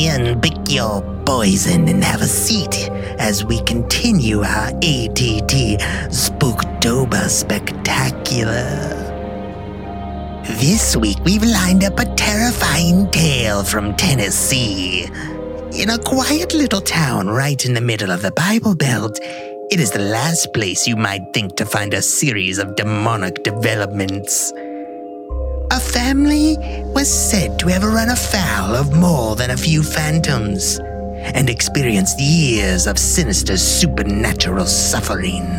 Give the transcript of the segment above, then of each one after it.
In, pick your poison and have a seat as we continue our ATT Spooktober Spectacular. This week we've lined up a terrifying tale from Tennessee. In a quiet little town right in the middle of the Bible Belt, it is the last place you might think to find a series of demonic developments. A family was said to have run afoul of more than a few phantoms and experienced years of sinister supernatural suffering.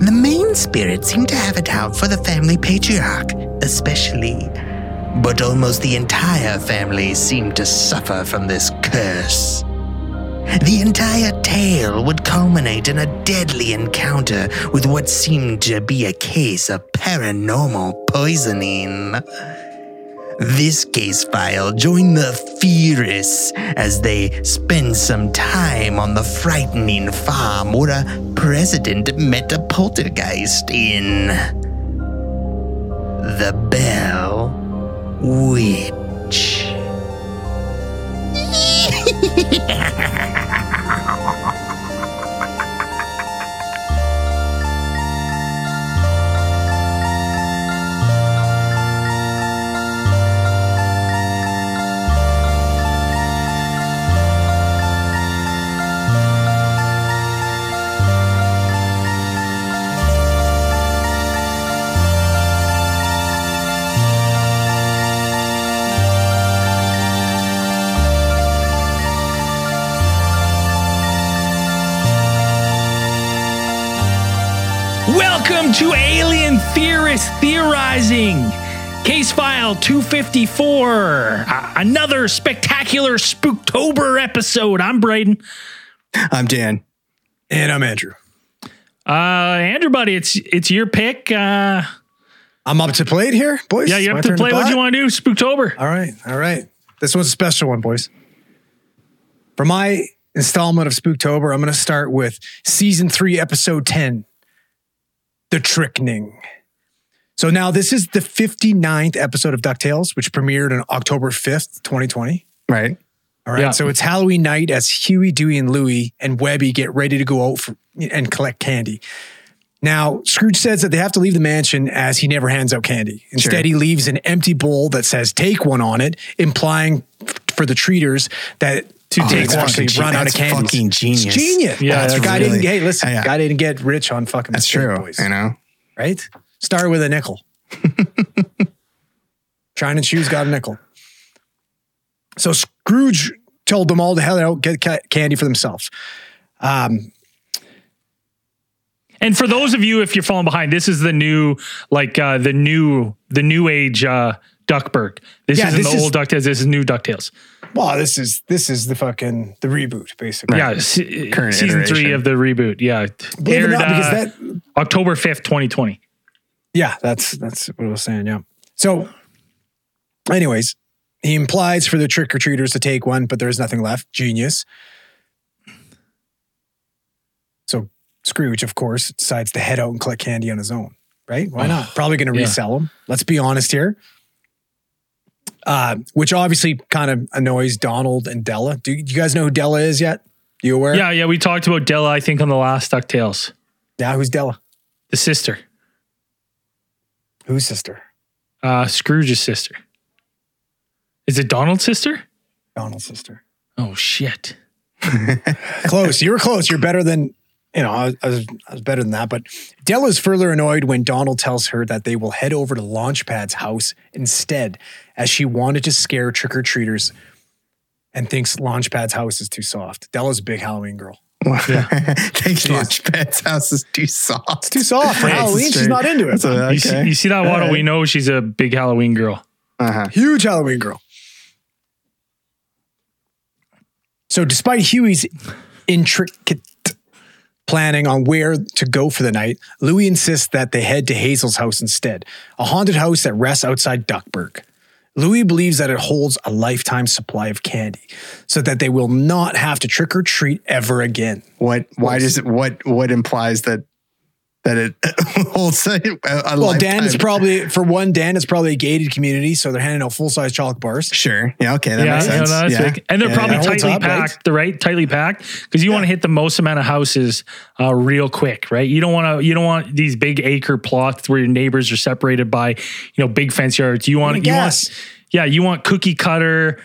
The main spirit seemed to have it out for the family patriarch, especially. But almost the entire family seemed to suffer from this curse. The entire tale would culminate in a deadly encounter with what seemed to be a case of paranormal poisoning. This case file joined the Furious as they spend some time on the frightening farm where a president met a poltergeist in the Bell Witch. ハハハハ Welcome to Alien Theorist Theorizing. Case file 254. Uh, another spectacular Spooktober episode. I'm Braden. I'm Dan. And I'm Andrew. Uh Andrew buddy, it's it's your pick. Uh I'm up to play it here, boys. yeah, you My have to turn play what bat? you want to do. Spooktober. All right, all right. This one's a special one, boys. For my installment of Spooktober, I'm going to start with season three, episode 10 The Trickening. So now this is the 59th episode of DuckTales, which premiered on October 5th, 2020. Right. All right. Yeah. So it's Halloween night as Huey, Dewey, and Louie and Webby get ready to go out for, and collect candy. Now, Scrooge says that they have to leave the mansion as he never hands out candy. Instead, Sure. he leaves an empty bowl that says take one on it, implying for the treaters that to Oh, take that's one so fucking you run out of that's candy. fucking genius. It's genius. Yeah, That's that's guy really- didn't, hey, listen, Yeah. guy didn't get rich on fucking That's true. boys. You know. Right? Start with a nickel. Shine and shoes got a nickel. So Scrooge told them all to hell out, get ca- candy for themselves. Um, And for those of you, if you're falling behind, this is the new, like uh the new, the new age uh Duckburg. This Yeah, isn't this the is- old DuckTales. This is new DuckTales. Well, this is this is the fucking the reboot, basically. Yeah, se- Current season three of the reboot. Yeah, Believe it not, because uh, that October fifth, twenty twenty. Yeah, that's that's what I was saying. Yeah. So, anyways, he implies for the trick or treaters to take one, but there's nothing left. Genius. So Scrooge, of course, decides to head out and collect candy on his own. Right? Why not? Probably going to Yeah. resell them. Let's be honest here. Uh, which obviously kind of annoys Donald and Della. Do you guys know who Della is yet? You aware? Yeah, yeah. We talked about Della, I think, on the last DuckTales. Yeah. Who's Della? The sister, Whose sister? uh, Scrooge's sister. Is it Donald's sister? Donald's sister. Oh shit! close. You were close. You're better than you know. I was, I was, I was better than that. But Della's further annoyed when Donald tells her that they will head over to Launchpad's house instead, as she wanted to scare trick or treaters, and thinks Launchpad's house is too soft. Della's a big Halloween girl. Yeah. Thanks, Launchpad's house is too soft. It's Too soft for Halloween. She's not into it. That's a- You, see, you see that waddle? We know she's a big Halloween girl. Uh-huh. Huge Halloween girl. So, despite Huey's intricate planning on where to go for the night, Louie insists that they head to Hazel's house instead, a haunted house that rests outside Duckburg. Louie believes that it holds a lifetime supply of candy so that they will not have to trick or treat ever again. What? Why does it? What? What implies that that it holds a, a Well, Dan is probably for one. Dan is probably a gated community, so they're handing out full size chocolate bars. sure. Yeah. Okay. That yeah, makes no, sense. no, that's yeah. big. and they're Yeah, probably yeah. tightly Holds up, right? packed, right? Tightly packed because you want to hit the most amount of houses uh, real quick, right? You don't want to, you don't want these big acre plots where your neighbors are separated by, you know, big fence yards. You want, Even you gas. want, yeah, you want cookie cutter,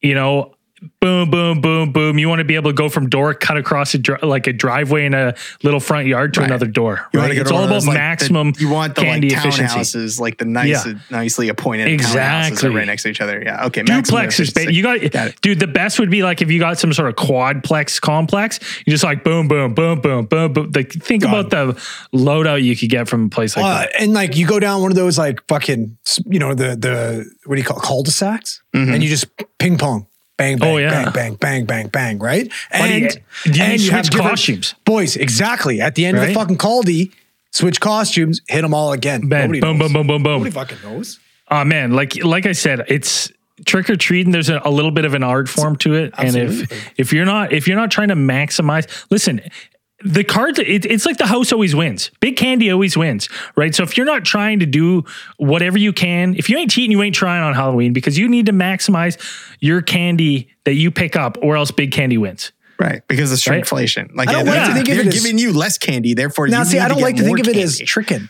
you know. Boom, boom, boom, boom. You want to be able to go from door, cut across a dri- like a driveway in a little front yard to Right. another door. You right? want to get It's all about maximum you want the candy like efficiency. townhouses, like the nice, Yeah. nicely appointed townhouses Exactly. that are right next to each other. Yeah. Okay. duplexes, ba- you got, Got it. dude. The best would be like if you got some sort of quadplex complex. You just like boom, boom, boom, boom, boom, boom. Like think about the loadout you could get from a place like Uh, that. and like you go down one of those like fucking, you know, the the what do you call it, cul-de-sacs, and you just ping pong, bang, bang. Oh, yeah. bang, bang, bang, bang, bang, right? Buddy, And you switch have costumes? boys. Exactly. At the end of the fucking Caldi, switch costumes, hit them all again. Nobody boom, knows. boom, boom, boom, Nobody fucking knows. Oh man, like like I said, it's trick or treating. There's a, a little bit of an art form to it, and if if you're not if you're not trying to maximize, listen. The cards it, it's like the house always wins. Big candy always wins, right? So if you're not trying to do whatever you can, if you ain't cheating, you ain't trying on Halloween because you need to maximize your candy that you pick up, or else big candy wins. Right, because of Right? shrinkflation. Like I don't yeah, like to they're- think of they're it as- giving you less candy, therefore Now, you see, need I don't get like to think more of it as tricking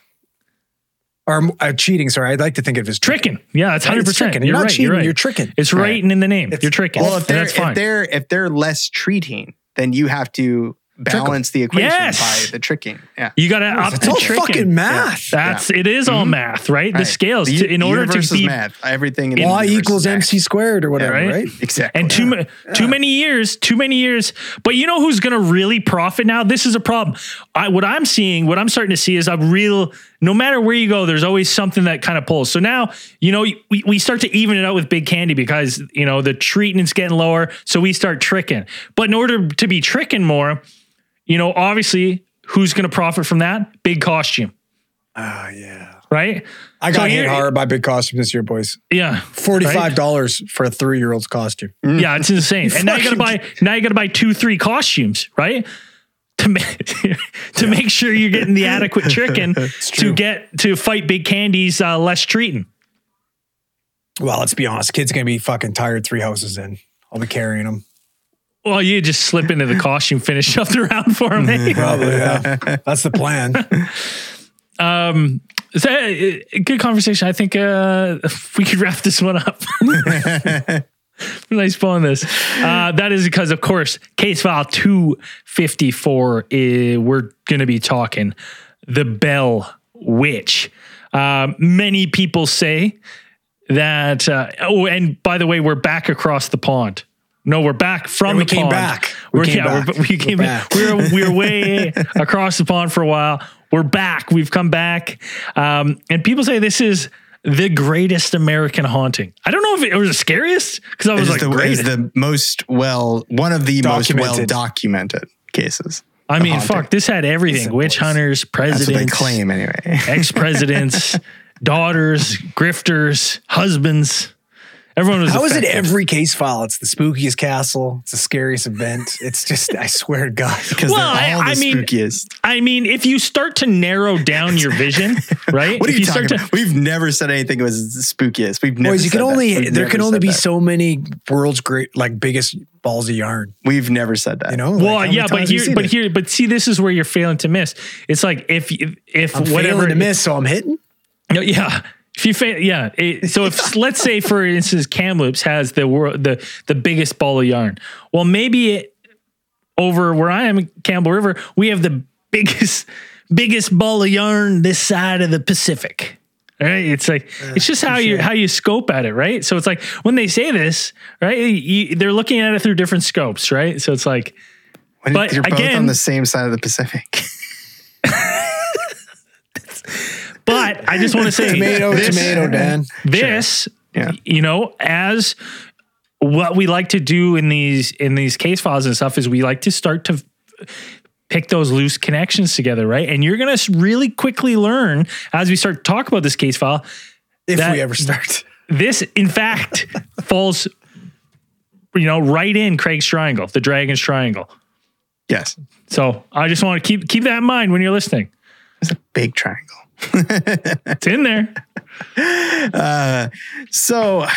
or uh, cheating. Sorry, I'd like to think of it as tricking. Tricking, yeah, that's Right, hundred it's percent. tricking. You're You're not right. cheating, You're right. you're tricking. It's Right. right in the name. It's- you're tricking. Well, if they're that's fine. if they're if they're less treating, then you have to balance the equation Yes. by the tricking. Yeah. you got to up It's the all tricking. fucking math. That's it is all mm-hmm. math, right? The Right. scales The to, in u- order to universe be math. Everything in Y equals math. MC squared or whatever, right? right? Exactly. and too ma- too many years, too many years. But you know who's going to really profit now? This is a problem. I, what I'm seeing, what I'm starting to see is a real. No matter where you go, there's always something that kind of pulls. So now, you know, we, we start to even it out with big candy because you know the treatment's getting lower, so we start tricking. But in order to be tricking more, you know, obviously, who's going to profit from that? Big costume, Oh yeah. right? I So got hit hard by big costume this year, boys. Yeah, Forty-five dollars for a three-year-old's costume. Yeah, it's insane. and now you gotta buy now you gotta buy two, three costumes, right? To ma- to make sure you're getting the adequate chicken to get to fight big candies uh, less treating. Well, let's be honest. Kid's gonna be fucking tired three houses in. I'll be carrying them. Well, you just slip into the costume, finish up the round for him. eh? Probably, yeah. That's the plan. Um, so, uh, good conversation. I think uh, we could wrap this one up. nice pulling this. Uh, that is because, of course, case file 254, is, we're going to be talking the Bell Witch. Um, many people say that, uh, oh, and by the way, we're back across the pond. No, we're back from Yeah, we the came pond. back. We We're, came yeah, back. We're, we came We're back. back. We're, we're way across the pond for a while. We're back. We've come back. Um, and people say this is the greatest American haunting. I don't know if it was the scariest because I was Is like, the, great. the most well one of the most well Documented. documented cases. I mean, haunting. fuck, this had everything: Listen, witch boys. hunters, That's what they presidents, claim anyway. ex presidents, daughters, grifters, husbands. Everyone was. How is it every case file? It's the spookiest castle. It's the scariest event. It's just, I swear to God. Because Well, I- they're all I the mean, spookiest. I mean, if you start to narrow down your vision, right? What are if you, start talking to, about? We've never said anything was the spookiest. We've never Boys, you said can only, there can only be that. so many world's great, like biggest balls of yarn, We've never said that. you know? Well, Like, yeah, but you here, but it? here, but see, this is where you're failing to miss. It's like if if I'm whatever to miss, so I'm hitting. No, yeah. If you fail, yeah. It- so if let's say, for instance, Kamloops has the world the the biggest ball of yarn. Well, maybe it, over where I am, in Campbell River, we have the biggest biggest ball of yarn this side of the Pacific. Right? It's like it's just how you how you scope at it, right? So it's like when they say this, right? You, they're looking at it through different scopes, right? So it's like When but you're both again- on the same side of the Pacific. But I just want to say, Tomato, this, tomato, Dan. This, Yeah. you know, as what we like to do in these in these case files and stuff is we like to start to pick those loose connections together, right? And you're gonna really quickly learn as we start to talk about this case file. If we ever start. This, in fact, falls, you know, right in Craig's triangle, the Dragon's Triangle. yes. So I just want to keep keep that in mind when you're listening. It's a big triangle. It's in there. Uh, so uh,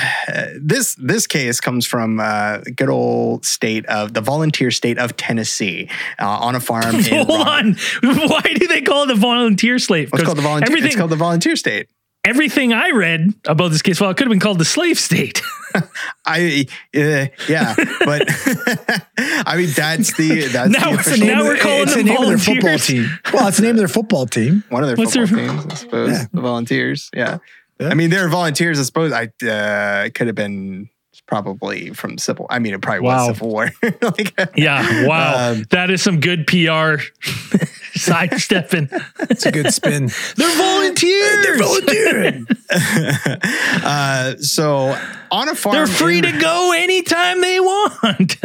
this this case comes from uh, good old state of the volunteer state of Tennessee uh, on a farm. Hold on. Why do they call it the volunteer slave? It's called the volunteer. Everything, It's called the volunteer state. Everything I read about this case, well, it could have been called the slave state. I uh, yeah, but I mean that's the that's Now the it's official, Now we're calling it's them the name of their football team. Well, it's the name of their football team. one of their What's football their- teams, I suppose. Yeah. The volunteers, yeah. Yeah. I mean, they're volunteers. I suppose I uh, could have been probably from civil. I mean, it probably Wow. was civil war. like, Yeah. Wow. Um, that is some good PR sidestepping. It's a good spin. They're volunteers. They're volunteering. uh, so on a farm, They're free in- to go anytime they want.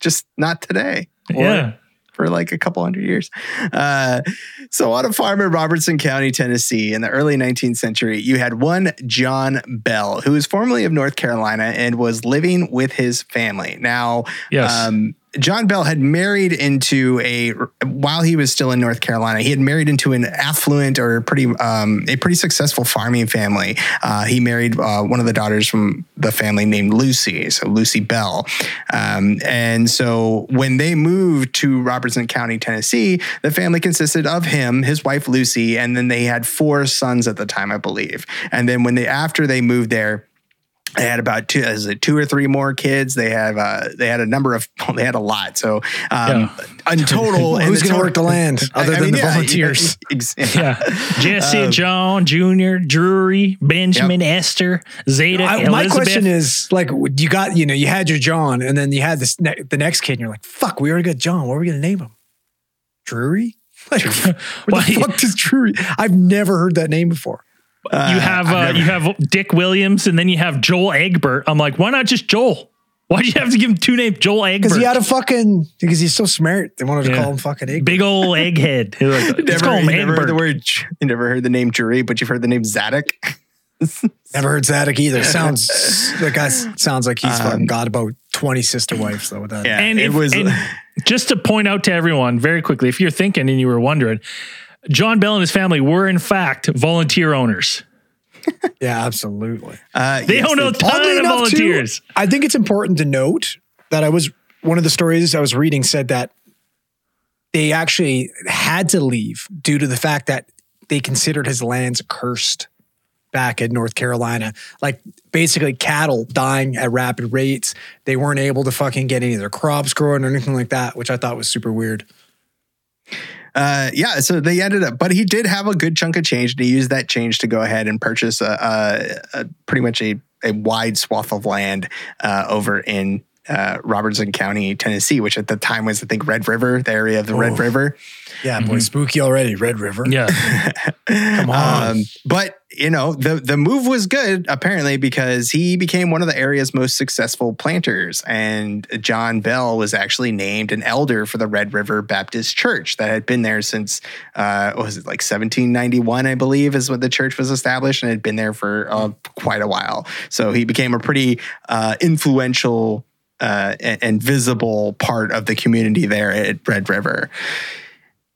just not today. Or yeah. For like a couple hundred years. Uh, so, on a farm in Robertson County, Tennessee, in the early 19th century, you had one John Bell, who was formerly of North Carolina and was living with his family. Now, Yes. um, John Bell had married into a while he was still in North Carolina. He had married into an affluent or pretty um, a pretty successful farming family. Uh, he married uh, one of the daughters from the family named Lucy, so Lucy Bell. Um, and so when they moved to Robertson County, Tennessee, the family consisted of him, his wife Lucy, and then they had four sons at the time, I believe. And then when they after they moved there. They had about two, is it two or three more kids. They have, uh, they had a number of, well, they had a lot. So, um, in total, Who's going to work the land other I than mean, the yeah, volunteers? ex- Yeah. Jesse, Um, John, Junior, Drury, Benjamin, Esther, Zeta, I- my question is like, you got, you know, you had your John and then you had this ne- the next kid and you're like, fuck, we already got John. What are we going to name him? Drury? Like, where the fuck does Drury? I've never heard that name before. You have uh, I've you have Dick Williams and then you have Joel Egbert. I'm like, why not just Joel? Why do you have to give him two names, Joel Egbert? Because he had a fucking, because he's so smart. They wanted to Yeah. call him fucking Egg. big old egghead. He was like, Let's Never, call him you never heard the word, you never heard the name Drury, but you've heard the name Zadok. Never heard Zadok either. Sounds, that guy sounds like he's fucking got about 20 sister wives though with that. Um, Yeah, and it if- was. and just to point out to everyone very quickly, if you're thinking and you were wondering, John Bell and his family were in fact volunteer owners. Yeah, absolutely. uh, They yes, own a ton of enough, too, volunteers. I think it's important to note that I was one of the stories I was reading said that they actually had to leave due to the fact that they considered his lands cursed back in North Carolina. Like basically cattle dying at rapid rates. They weren't able to fucking get any of their crops growing or anything like that, which I thought was super weird. Uh, yeah, so they ended up, but he did have a good chunk of change, and he used that change to go ahead and purchase a, a, a pretty much a, a wide swath of land uh, over in uh, Robertson County, Tennessee, which at the time was, I think, Red River, the area of the Red. River. Yeah, boy, spooky already. Red River. Yeah. Come on. Um, but you know, the the move was good apparently because he became one of the area's most successful planters, and John Bell was actually named an elder for the Red River Baptist Church that had been there since uh, was it like 1791, I believe, is when the church was established, and had been there for uh, quite a while. So he became a pretty uh, influential. Uh, and visible part of the community there at Red River.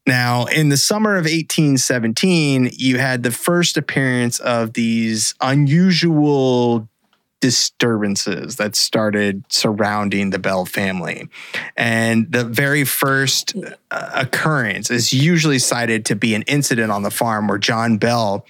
Now, in the summer of 1817, you had the first appearance of these unusual disturbances that started surrounding the Bell family. And the very first uh, occurrence is usually cited to be an incident on the farm where John Bell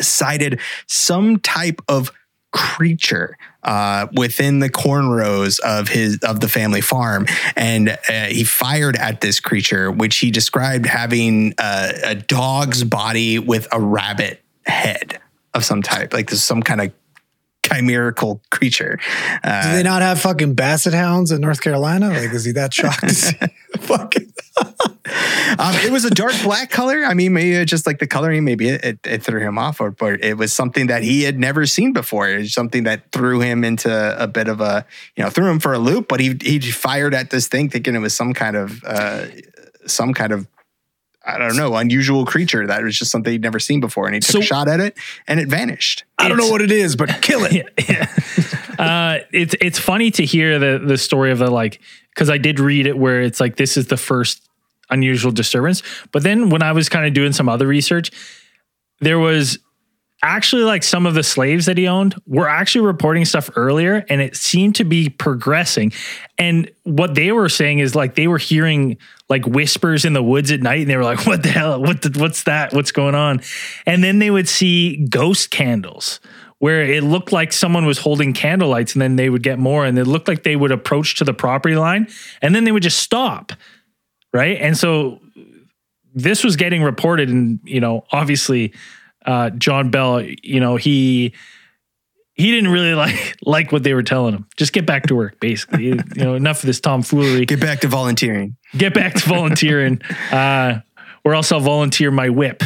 cited some type of creature uh, within the corn rows of his of the family farm, and uh, he fired at this creature, which he described having uh, a dog's body with a rabbit head of some type, like this some kind of chimerical creature. Uh, Do they not have fucking basset hounds in North Carolina? Like, is he that shocked fucking? Um, it was a dark black color. I mean, maybe it's just like the coloring, maybe it, it, it threw him off, or but it was something that he had never seen before. It was something that threw him into a bit of a, you know, threw him for a loop. But he he fired at this thing thinking it was some kind of uh, some kind of I don't know unusual creature that was just something he'd never seen before, and he took So- a shot at it, and it vanished. I don't know what it is, but kill it. uh, it's it's funny to hear the the story of the like because I did read it where it's like this is the first unusual disturbance. But then when I was kind of doing some other research, there was actually like some of the slaves that he owned were actually reporting stuff earlier and it seemed to be progressing. And what they were saying is like they were hearing like whispers in the woods at night and they were like what the hell? What the, what's that? What's going on? And then they would see ghost candles where it looked like someone was holding candle lights and then they would get more and it looked like they would approach to the property line and then they would just stop right and so this was getting reported and you know obviously uh, John Bell, you know, he he didn't really like like what they were telling him. Just get back to work, basically. you know, enough of this tomfoolery. Get back to volunteering. Get back to volunteering, uh, or else I'll volunteer my whip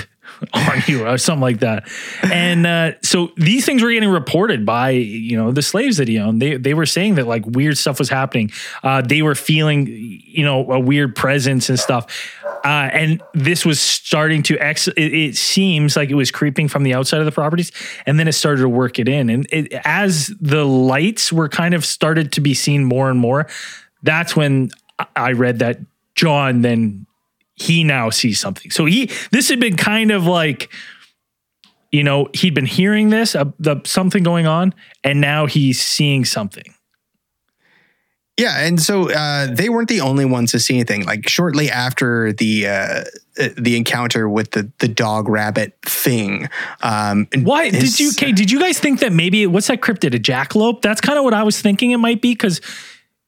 on you or something like that. And uh, so these things were getting reported by you know the slaves that he owned. They they were saying that like weird stuff was happening. Uh, they were feeling you know a weird presence and stuff. Uh, and this was starting to ex. It, it, seems like it was creeping from the outside of the properties, and then it started to work it in. And it, as the lights were kind of started to be seen more and more, that's when I read that John then he now sees something. So he this had been kind of like you know, he'd been hearing this, uh, the, something going on, and now he's seeing something. Yeah, and so uh, they weren't the only ones to see anything. Like shortly after the uh, uh the encounter with the the dog rabbit thing. Um, Why did you? Okay, did you guys think that maybe what's that cryptid? A jackalope? That's kind of what I was thinking it might be because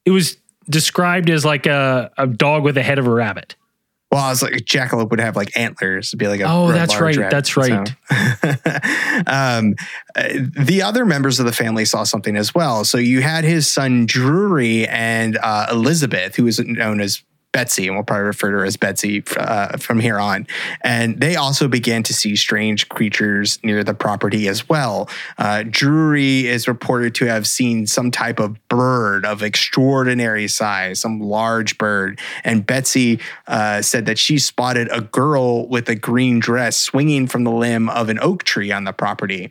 it was described as like a, a dog with the head of a rabbit. Well, I was like, jackalope would have like antlers, It'd be like a oh, that's right, rabbit, that's right. So. um, uh, the other members of the family saw something as well. So you had his son Drury and uh, Elizabeth, who was known as Betsy, and we'll probably refer to her as Betsy uh, from here on. And they also began to see strange creatures near the property as well. Uh, Drury is reported to have seen some type of bird of extraordinary size, some large bird. And Betsy uh, said that she spotted a girl with a green dress swinging from the limb of an oak tree on the property.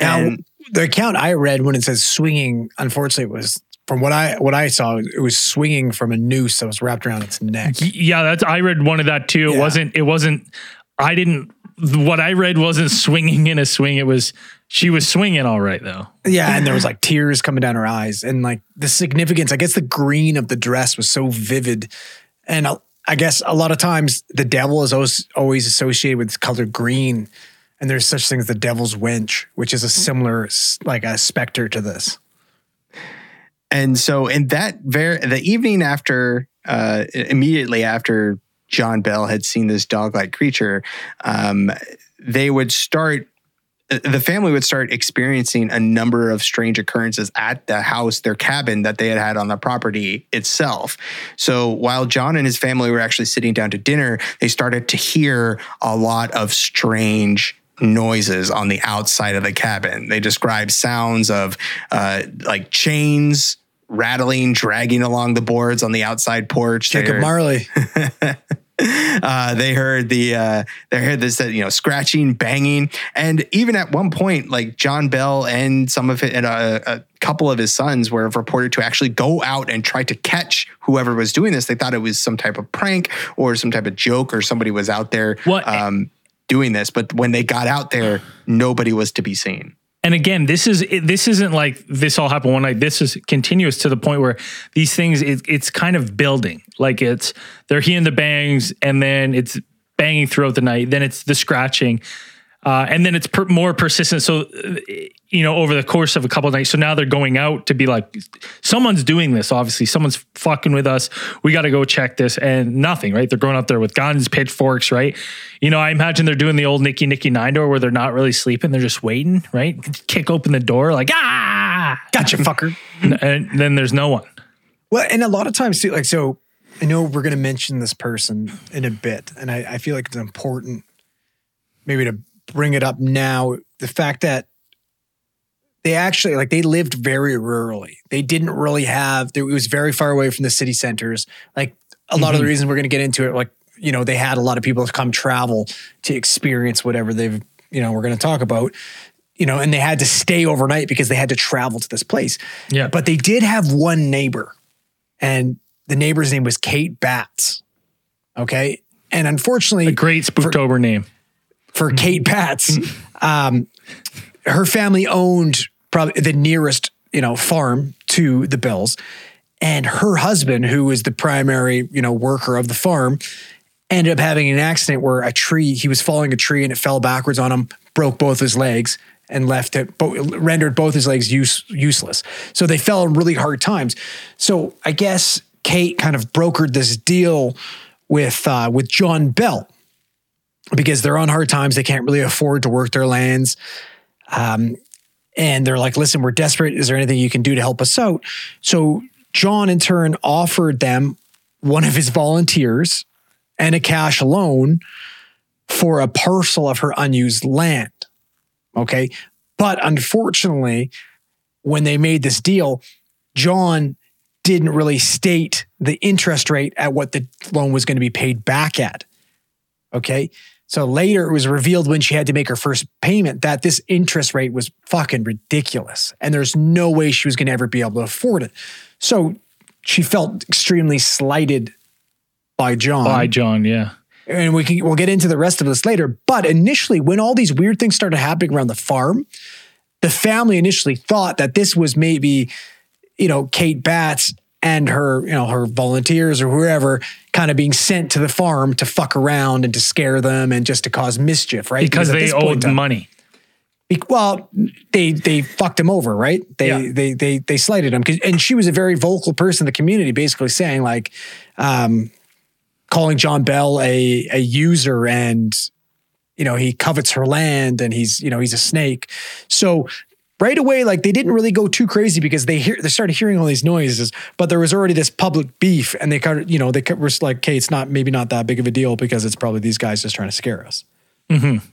And now, the account I read when it says swinging, unfortunately, was from what I what I saw, it was swinging from a noose that was wrapped around its neck. Yeah, that's I read one of that too. Yeah. It wasn't. It wasn't. I didn't. What I read wasn't swinging in a swing. It was she was swinging all right though. Yeah, and there was like tears coming down her eyes, and like the significance. I guess the green of the dress was so vivid, and uh, I guess a lot of times the devil is always always associated with color green, and there's such thing as the devil's wench, which is a similar like a specter to this. And so, in that very the evening after, uh, immediately after John Bell had seen this dog-like creature, um, they would start. The family would start experiencing a number of strange occurrences at the house, their cabin that they had had on the property itself. So while John and his family were actually sitting down to dinner, they started to hear a lot of strange noises on the outside of the cabin. They described sounds of uh, like chains rattling, dragging along the boards on the outside porch. Jacob Marley. uh, they heard the uh, they heard this uh, you know scratching, banging, and even at one point, like John Bell and some of it, and a, a couple of his sons were reported to actually go out and try to catch whoever was doing this. They thought it was some type of prank or some type of joke, or somebody was out there what? Um, doing this. But when they got out there, nobody was to be seen and again this is this isn't like this all happened one night. This is continuous to the point where these things it, it's kind of building. Like it's they're hearing the bangs and then it's banging throughout the night. Then it's the scratching uh, and then it's per- more persistent. So, you know, over the course of a couple of nights. So now they're going out to be like, someone's doing this. Obviously, someone's fucking with us. We got to go check this, and nothing. Right? They're going out there with guns, pitchforks. Right? You know, I imagine they're doing the old Nicky Nicky Nine door where they're not really sleeping. They're just waiting. Right? Kick open the door, like ah, gotcha, fucker. and then there's no one. Well, and a lot of times too, like so. I know we're going to mention this person in a bit, and I, I feel like it's important maybe to bring it up now. The fact that they actually like they lived very rurally. They didn't really have. It was very far away from the city centers. Like a lot mm-hmm. of the mm-hmm. reasons we're going to get into it, like you know, they had a lot of people come travel to experience whatever they've you know we're going to talk about. You know, and they had to stay overnight because they had to travel to this place. Yeah, but they did have one neighbor, and the neighbor's name was Kate Batts. Okay. And unfortunately, A great Spooktober name. For Kate Batts, um, her family owned probably the nearest, you know, farm to the Bells. And her husband, who was the primary, you know, worker of the farm, ended up having an accident where a tree, he was following a tree and it fell backwards on him, broke both his legs and left it, rendered both his legs use, useless. So they fell in really hard times. So I guess Kate kind of brokered this deal with uh, with John Bell because they're on hard times. They can't really afford to work their lands. Um, and they're like, listen, we're desperate. Is there anything you can do to help us out? So John, in turn, offered them one of his volunteers and a cash loan for a parcel of her unused land. Okay. But unfortunately, when they made this deal, John didn't really state the interest rate at what the loan was going to be paid back at. Okay. So later it was revealed when she had to make her first payment that this interest rate was fucking ridiculous. And there's no way she was going to ever be able to afford it. So she felt extremely slighted by John. By John, yeah. and we can we'll get into the rest of this later. But initially, when all these weird things started happening around the farm, the family initially thought that this was maybe, you know, Kate Batts and her, you know, her volunteers or whoever kind of being sent to the farm to fuck around and to scare them and just to cause mischief, right? Because at they owed time- money. be- Well, they they fucked him over, right? They Yeah. they they they slighted him, and she was a very vocal person in the community, basically saying like, um, calling John Bell a a user and you know he covets her land and he's you know he's a snake. So right away, like they didn't really go too crazy because they hear they started hearing all these noises, but there was already this public beef, and they kind of you know they were like, okay, it's not maybe not that big of a deal because it's probably these guys just trying to scare us. Mm-hmm.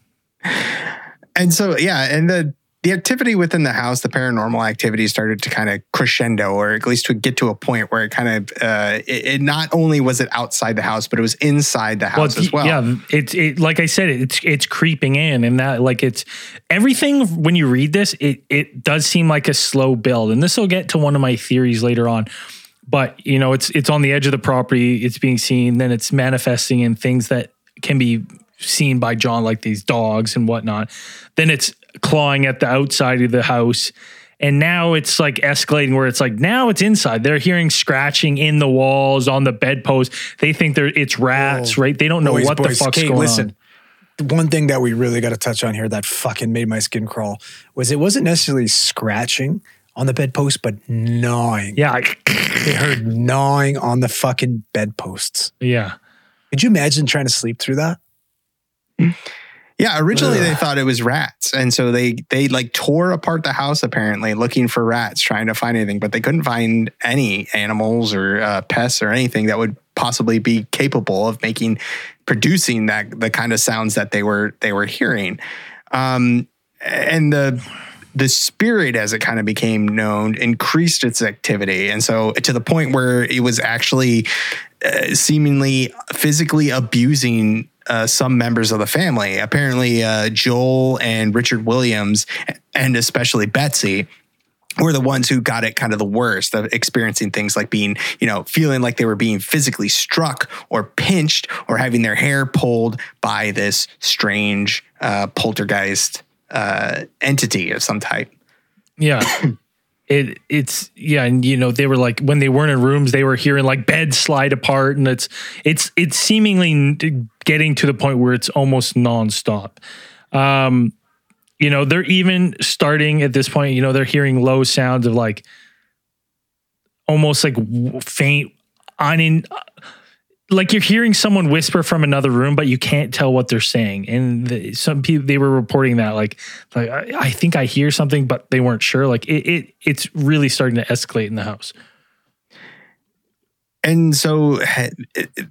And so, yeah, and the the activity within the house, the paranormal activity started to kind of crescendo, or at least to get to a point where it kind of, uh, it, it not only was it outside the house, but it was inside the house Well, as well. Yeah, it's it like I said, it's it's creeping in, and that like it's everything. When you read this, it it does seem like a slow build, and this will get to one of my theories later on. But you know, it's it's on the edge of the property, it's being seen, then it's manifesting in things that can be seen by John, like these dogs and whatnot. Then it's clawing at the outside of the house. And now it's like escalating where it's like now it's inside. They're hearing scratching in the walls, on the bedpost. They think they're it's rats, Whoa. right? They don't know Boys, what boys, the fuck's Kate, going listen. on. One thing that we really got to touch on here that fucking made my skin crawl was it wasn't necessarily scratching on the bedpost, but gnawing. Yeah, I- They heard gnawing on the fucking bedposts. yeah. Could you imagine trying to sleep through that? Yeah, originally they thought it was rats, and so they they like tore apart the house apparently looking for rats, trying to find anything, but they couldn't find any animals or uh, pests or anything that would possibly be capable of making producing that the kind of sounds that they were they were hearing, um, and the the spirit as it kind of became known increased its activity and so to the point where it was actually uh, seemingly physically abusing uh, some members of the family apparently uh, joel and richard williams and especially betsy were the ones who got it kind of the worst of experiencing things like being, you know, feeling like they were being physically struck or pinched or having their hair pulled by this strange uh, poltergeist uh, entity of some type. Yeah. It it's yeah, and you know, they were like when they weren't in rooms, they were hearing like beds slide apart, and it's it's it's seemingly getting to the point where it's almost nonstop. Um, you know, they're even starting at this point, you know, they're hearing low sounds of like almost like faint unin like you're hearing someone whisper from another room, but you can't tell what they're saying. And the, some people they were reporting that like, like I, I think I hear something, but they weren't sure. Like it, it, it's really starting to escalate in the house. and so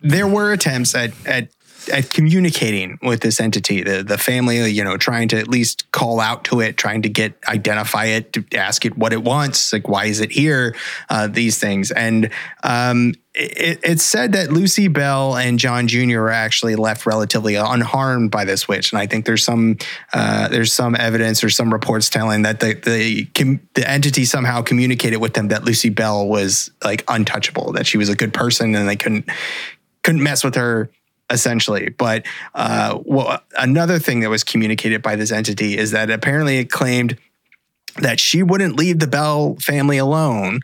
there were attempts at at at communicating with this entity, the the family, you know, trying to at least call out to it, trying to get identify it, to ask it what it wants, like why is it here, uh, these things, and um, it, it's said that Lucy Bell and John Jr. were actually left relatively unharmed by this witch, and I think there's some uh, there's some evidence or some reports telling that the the the entity somehow communicated with them that Lucy Bell was like untouchable, that she was a good person, and they couldn't couldn't mess with her essentially. But uh, well, another thing that was communicated by this entity is that apparently it claimed that she wouldn't leave the Bell family alone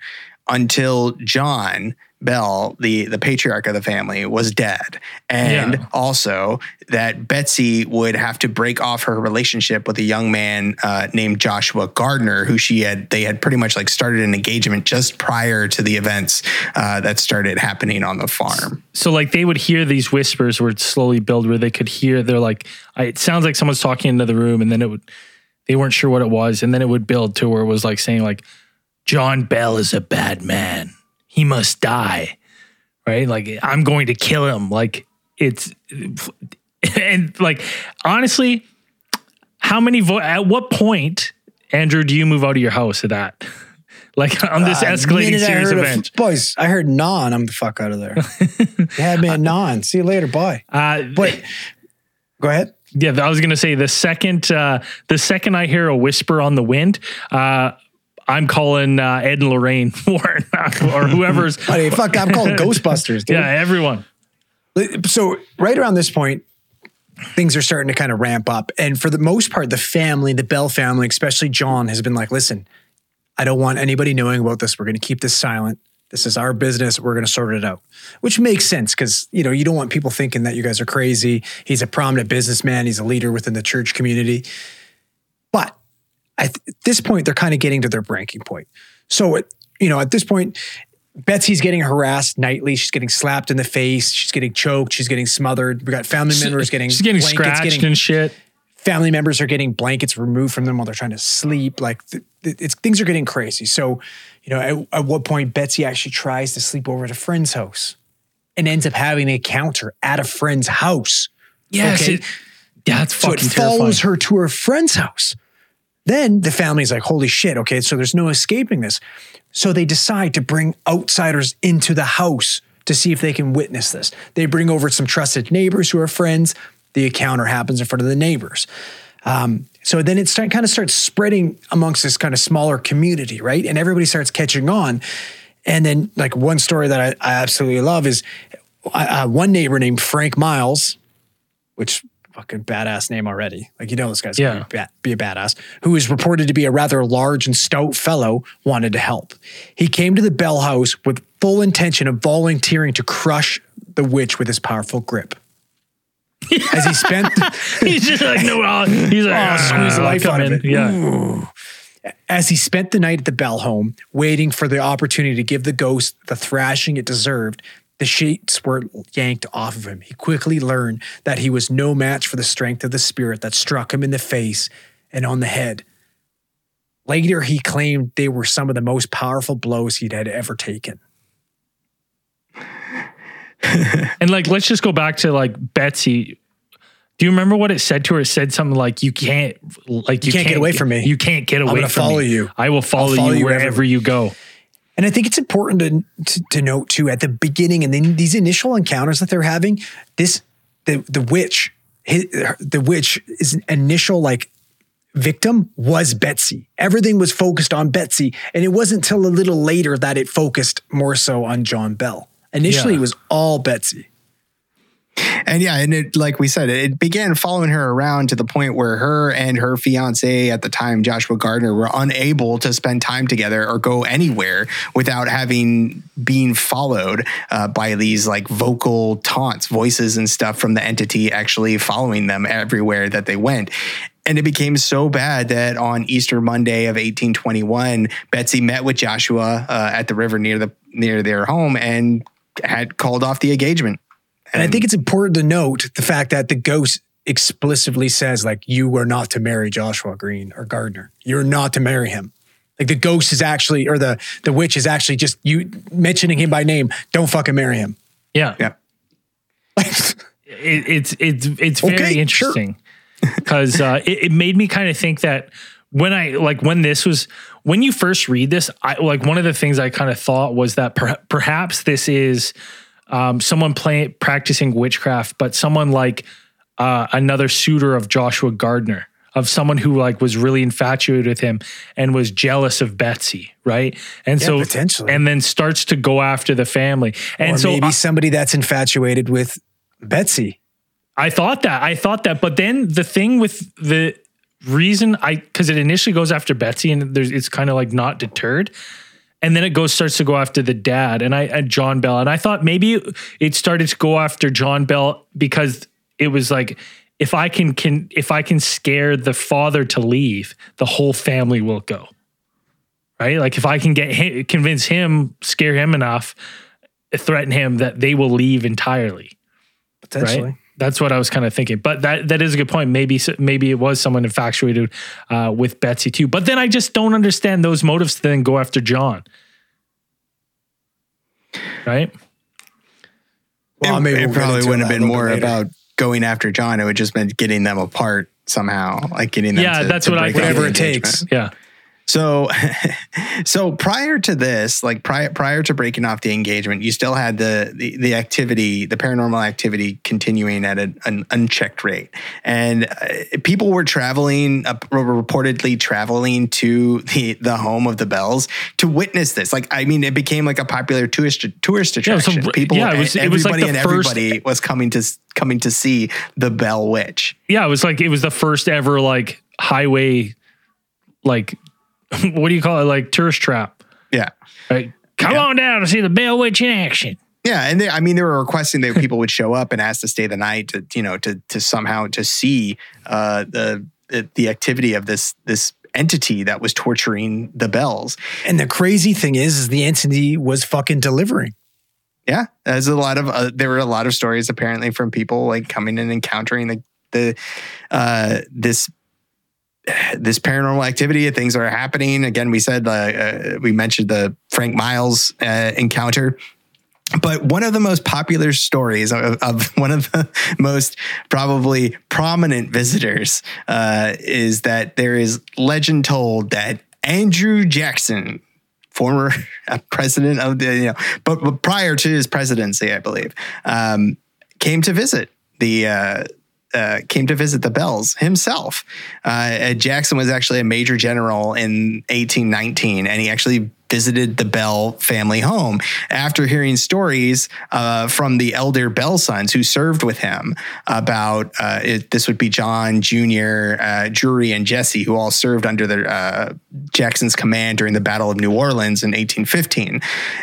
until John Bell, the the patriarch of the family, was dead, and Yeah. also that Betsy would have to break off her relationship with a young man uh, named Joshua Gardner, who she had they had pretty much like started an engagement just prior to the events uh, that started happening on the farm. so like they would hear these whispers would slowly build where they could hear they're like I, it sounds like someone's talking into the room and then it would they weren't sure what it was and then it would build to where it was like saying like john bell is a bad man he must die right like i'm going to kill him like it's and like honestly how many vo- at what point andrew do you move out of your house at that like on this Uh, escalating I series of- event boys, I heard non. I'm the fuck out of there. me at non. See you later. Bye. uh, But go ahead. Yeah, I was gonna say the second uh, the second I hear a whisper on the wind, uh, I'm calling uh, Ed and Lorraine Warren or whoever's. Buddy, fuck, I'm calling Ghostbusters, dude. yeah, everyone. So right around this point, things are starting to kind of ramp up. And for the most part, the family, the Bell family, especially John, has been like, listen, I don't want anybody knowing about this. We're going to keep this silent. This is our business. We're going to sort it out, which makes sense because you know you don't want people thinking that you guys are crazy. He's a prominent businessman. He's a leader within the church community. At this point, they're kind of getting to their breaking point. So, at, you know, at this point, Betsy's getting harassed nightly. She's getting slapped in the face. She's getting choked. She's getting smothered. We got family members getting She's getting blankets scratched getting- and shit. family members are getting blankets removed from them while they're trying to sleep. Like th- it's things are getting crazy. So, you know, at, at what point Betsy actually tries to sleep over at a friend's house and ends up having an encounter at a friend's house. Yes, Okay. it- yeah, it's So it fucking terrifying. follows her to her friend's house. Then the family's like, holy shit, okay, so there's no escaping this. So they decide to bring outsiders into the house to see if they can witness this. They bring over some trusted neighbors who are friends. The encounter happens in front of the neighbors. Um, so then it start, kind of starts spreading amongst this kind of smaller community, right? And everybody starts catching on. And then, like, one story that I, I absolutely love is uh, one neighbor named Frank Miles, which fucking badass name already. Like you know this guy's Yeah. gonna be, a badass. Who is reported to be a rather large and stout fellow, wanted to help. He came to the Bell House with full intention of volunteering to crush the witch with his powerful grip. As he spent, he's just like no. uh, he's like Oh, squeeze the "Ah, life out of it. Yeah, as he spent the night at the Bell home, waiting for the opportunity to give the ghost the thrashing it deserved, the sheets were yanked off of him. He quickly learned that he was no match for the strength of the spirit that struck him in the face and on the head. Later, he claimed they were some of the most powerful blows he'd had ever taken. and like let's just go back to like Betsy. Do you remember what it said to her? It said something like, "You can't, like, you, can't get away from me. You can't get away gonna from follow me. you. I will follow, follow you you wherever you go." And I think it's important to, to, to note too at the beginning and then these initial encounters that they're having, this the the witch, his, the witch is initial like victim was Betsy. Everything was focused on Betsy, and it wasn't until a little later that it focused more so on John Bell. Initially, Yeah. it was all Betsy. And yeah, and it like we said, it began following her around to the point where her and her fiance at the time, Joshua Gardner, were unable to spend time together or go anywhere without having been followed uh, by these like vocal taunts, voices and stuff from the entity actually following them everywhere that they went. And it became so bad that on Easter Monday of 1821, Betsy met with Joshua uh, at the river near the near their home and had called off the engagement. And I think it's important to note the fact that the ghost explicitly says, like, you are not to marry Joshua Green or Gardner. You're not to marry him. Like the ghost is actually, or the the witch is actually just you mentioning him by name. Don't fucking marry him. Yeah, Yeah. it, it's it's it's very Okay, interesting because uh, it, it made me kind of think that when I like when this was when you first read this, I like one of the things I kind of thought was that per, perhaps this is um, someone playing practicing witchcraft, but someone like uh, another suitor of Joshua Gardner. Of someone who like was really infatuated with him and was jealous of Betsy, right? And Yeah, so potentially. and then starts to go after the family. And or so maybe I- somebody that's infatuated with Betsy. I thought that. I thought that. But then the thing with the reason I because it initially goes after Betsy and there's it's kind of like not deterred. And then it goes starts to go after the dad and I and John Bell. And I thought maybe it started to go after John Bell because it was like if I can can if I can scare the father to leave, the whole family will go. Right? Like if I can get him, convince him, scare him enough, threaten him that they will leave entirely Potentially. right? That's what I was kind of thinking. But that that is a good point. Maybe maybe it was someone infatuated uh, with Betsy too. But then I just don't understand those motives to then go after John. Right? Well, it, maybe it we'll probably wouldn't have been more later. about going after John. It would just been getting them apart somehow, like getting them. Yeah, to- that's to what I break think. Whatever it takes. Yeah. So, so prior to this, like prior prior to breaking off the engagement, you still had the the, the activity, the paranormal activity, continuing at an, an unchecked rate, and uh, people were traveling, uh, reportedly traveling to the the home of the Bells to witness this. Like, I mean, it became like a popular tourist tourist Yeah, so- attraction. people, yeah, it was- it was like everybody and first- everybody was coming to coming to see the Bell Witch. Yeah, it was like it was the first ever like highway like what do you call it? Like tourist trap. Yeah. Right? Come Yeah. on down to see the Bell Witch in action. Yeah, and they, I mean, they were requesting that people would show up and ask to stay the night to, you know, to to somehow to see uh, the the the activity of this this entity that was torturing the bells. And the crazy thing is, is the entity was fucking delivering. Yeah, there's a lot of uh, there were a lot of stories apparently from people like coming and encountering the the uh, this this paranormal activity things that are happening. Again, we said uh, uh, we mentioned the Frank Miles uh, encounter. But one of the most popular stories of, of one of the most probably prominent visitors uh, is that there is legend told that Andrew Jackson, former uh, president of the, you know, but, but prior to his presidency, I believe, um, came to visit the. Uh, came to visit the Bells himself. Uh, Jackson was actually a major general in 1819, and he actually visited the Bell family home after hearing stories uh, from the elder Bell sons who served with him about uh, it, this would be John Jr., uh, Drury, and Jesse, who all served under the, uh, Jackson's command during the Battle of New Orleans in 1815.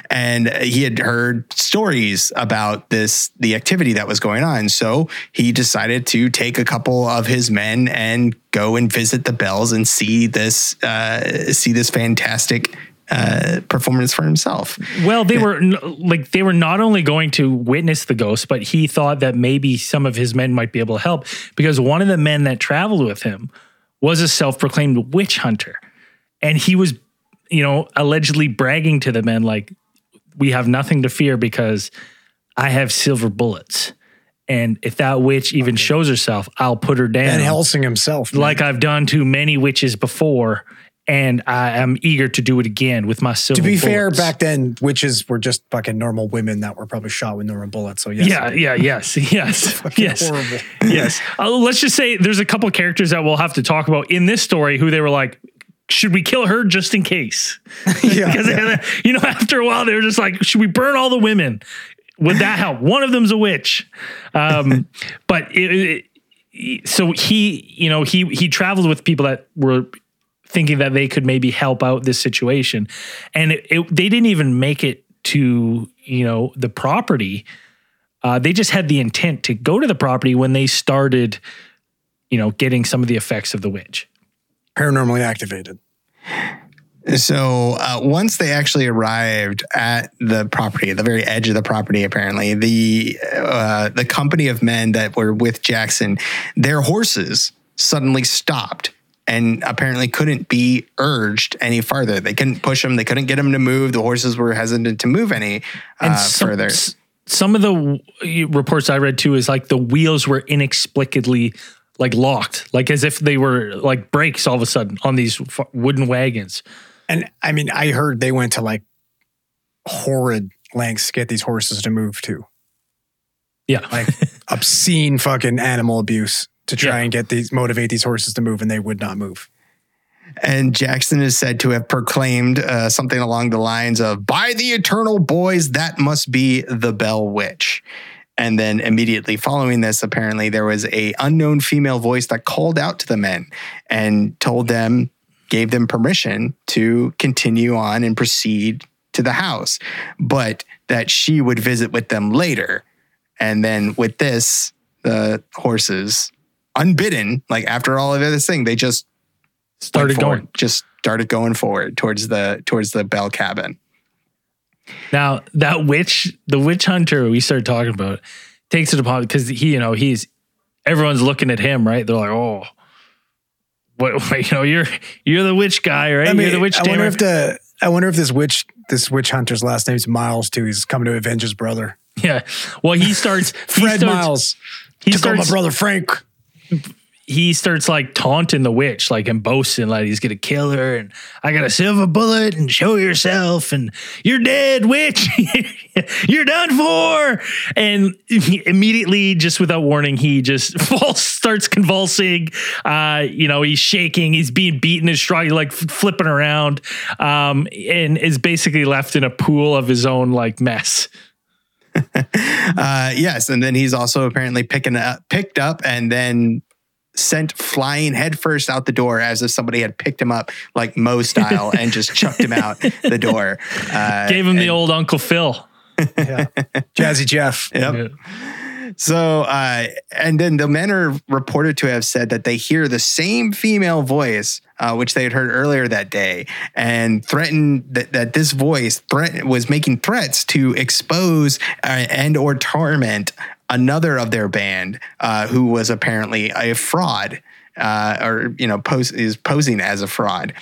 And he had heard stories about this, the activity that was going on. So he decided to take a couple of his men and go and visit the Bells and see this, uh, see this fantastic uh, performance for himself. Well, they were like they were not only going to witness the ghost, but he thought that maybe some of his men might be able to help because one of the men that traveled with him was a self-proclaimed witch hunter, and he was, you know, allegedly bragging to the men like, "We have nothing to fear because I have silver bullets." And if that witch even shows herself, I'll put her down. Van Helsing himself. man. like I've done to many witches before, and I am eager to do it again with my silver. to be fair, back then witches were just fucking normal women that were probably shot with normal bullets. So yes, Yeah, yeah, yes, yes, yes, horrible. yes. Uh, let's just say there's a couple characters that we'll have to talk about in this story who they were like, should we kill her just in case? yeah, Because you know, after a while, they were just like, should we burn all the women? Would that help? One of them's a witch, um, but it, it, so he, you know, he he traveled with people that were thinking that they could maybe help out this situation, and it, it, they didn't even make it to you know the property. Uh, they just had the intent to go to the property when they started, you know, getting some of the effects of the witch. paranormally activated. So uh, once they actually arrived at the property, the very edge of the property, apparently the uh, the company of men that were with Jackson, their horses suddenly stopped and apparently couldn't be urged any farther. They couldn't push them. They couldn't get them to move. The horses were hesitant to move any uh, some, further. s- Some of the w- reports I read too is like the wheels were inexplicably like locked, like as if they were like brakes all of a sudden on these f- wooden wagons. And I mean, I heard they went to like horrid lengths to get these horses to move too. Yeah, like obscene fucking animal abuse to try Yeah. and get these motivate these horses to move, and they would not move. And Jackson is said to have proclaimed uh, something along the lines of, By the eternal boys, that must be the Bell Witch. And then immediately following this, apparently there was a unknown female voice that called out to the men and told them, gave them permission to continue on and proceed to the house, but that she would visit with them later. And then with this, the horses, unbidden, like after all of this thing, they just Started forward, going. just started going forward towards the towards the bell cabin. Now that witch, the witch hunter we started talking about, takes it upon because he, you know, he's everyone's looking at him, right? They're like, oh, what, you know, you're you're the witch guy, right? I mean, you're the witch I wonder tamer. if the I wonder if this witch this witch hunter's last name's Miles too. He's coming to avenge his brother, yeah. Well, he starts. he Fred starts, Miles. He Took on my brother Frank. He starts like taunting the witch, like and boasting like he's gonna kill her, and I got a silver bullet, and show yourself, and you're dead, witch, you're done for. And immediately, just without warning, he just falls, starts convulsing. Uh, you know, he's shaking, he's being beaten, and strong, like flipping around, um, and is basically left in a pool of his own like mess. Uh, yes, and then he's also apparently picking up, picked up, and then sent flying headfirst out the door as if somebody had picked him up like Mo style and just chucked him out the door. Uh, Gave him the old Uncle Phil. Yeah. Jazzy Jeff. Yep. Yeah. So, uh, and then the men are reported to have said that they hear the same female voice, uh, which they had heard earlier that day, and threatened that, that this voice threat was making threats to expose uh, and or torment another of their band, uh, who was apparently a fraud, uh, or you know, pose, is posing as a fraud.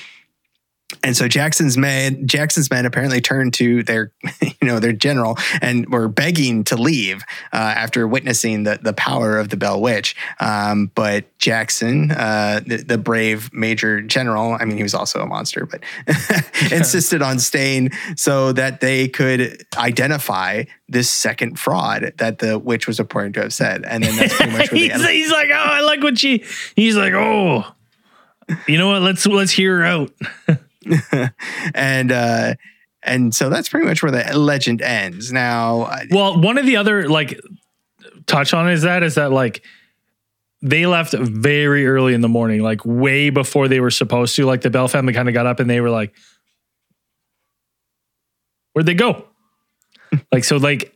And so Jackson's men, Jackson's men apparently turned to their, you know, their general and were begging to leave uh, after witnessing the the power of the Bell Witch. Um, but Jackson, uh, the, the brave Major General, I mean, he was also a monster, but insisted on staying so that they could identify this second fraud that the witch was reported to have said. And then that's pretty much where he's, the he's like, oh, I like what she. He's like, oh, you know what? Let's let's hear her out. and uh, and so that's pretty much where the legend ends. Now, Well, one of the other like touch on is that is that like they left very early in the morning, like way before they were supposed to. Like the Bell family kind of got up and they were like, "Where'd they go?" like so, like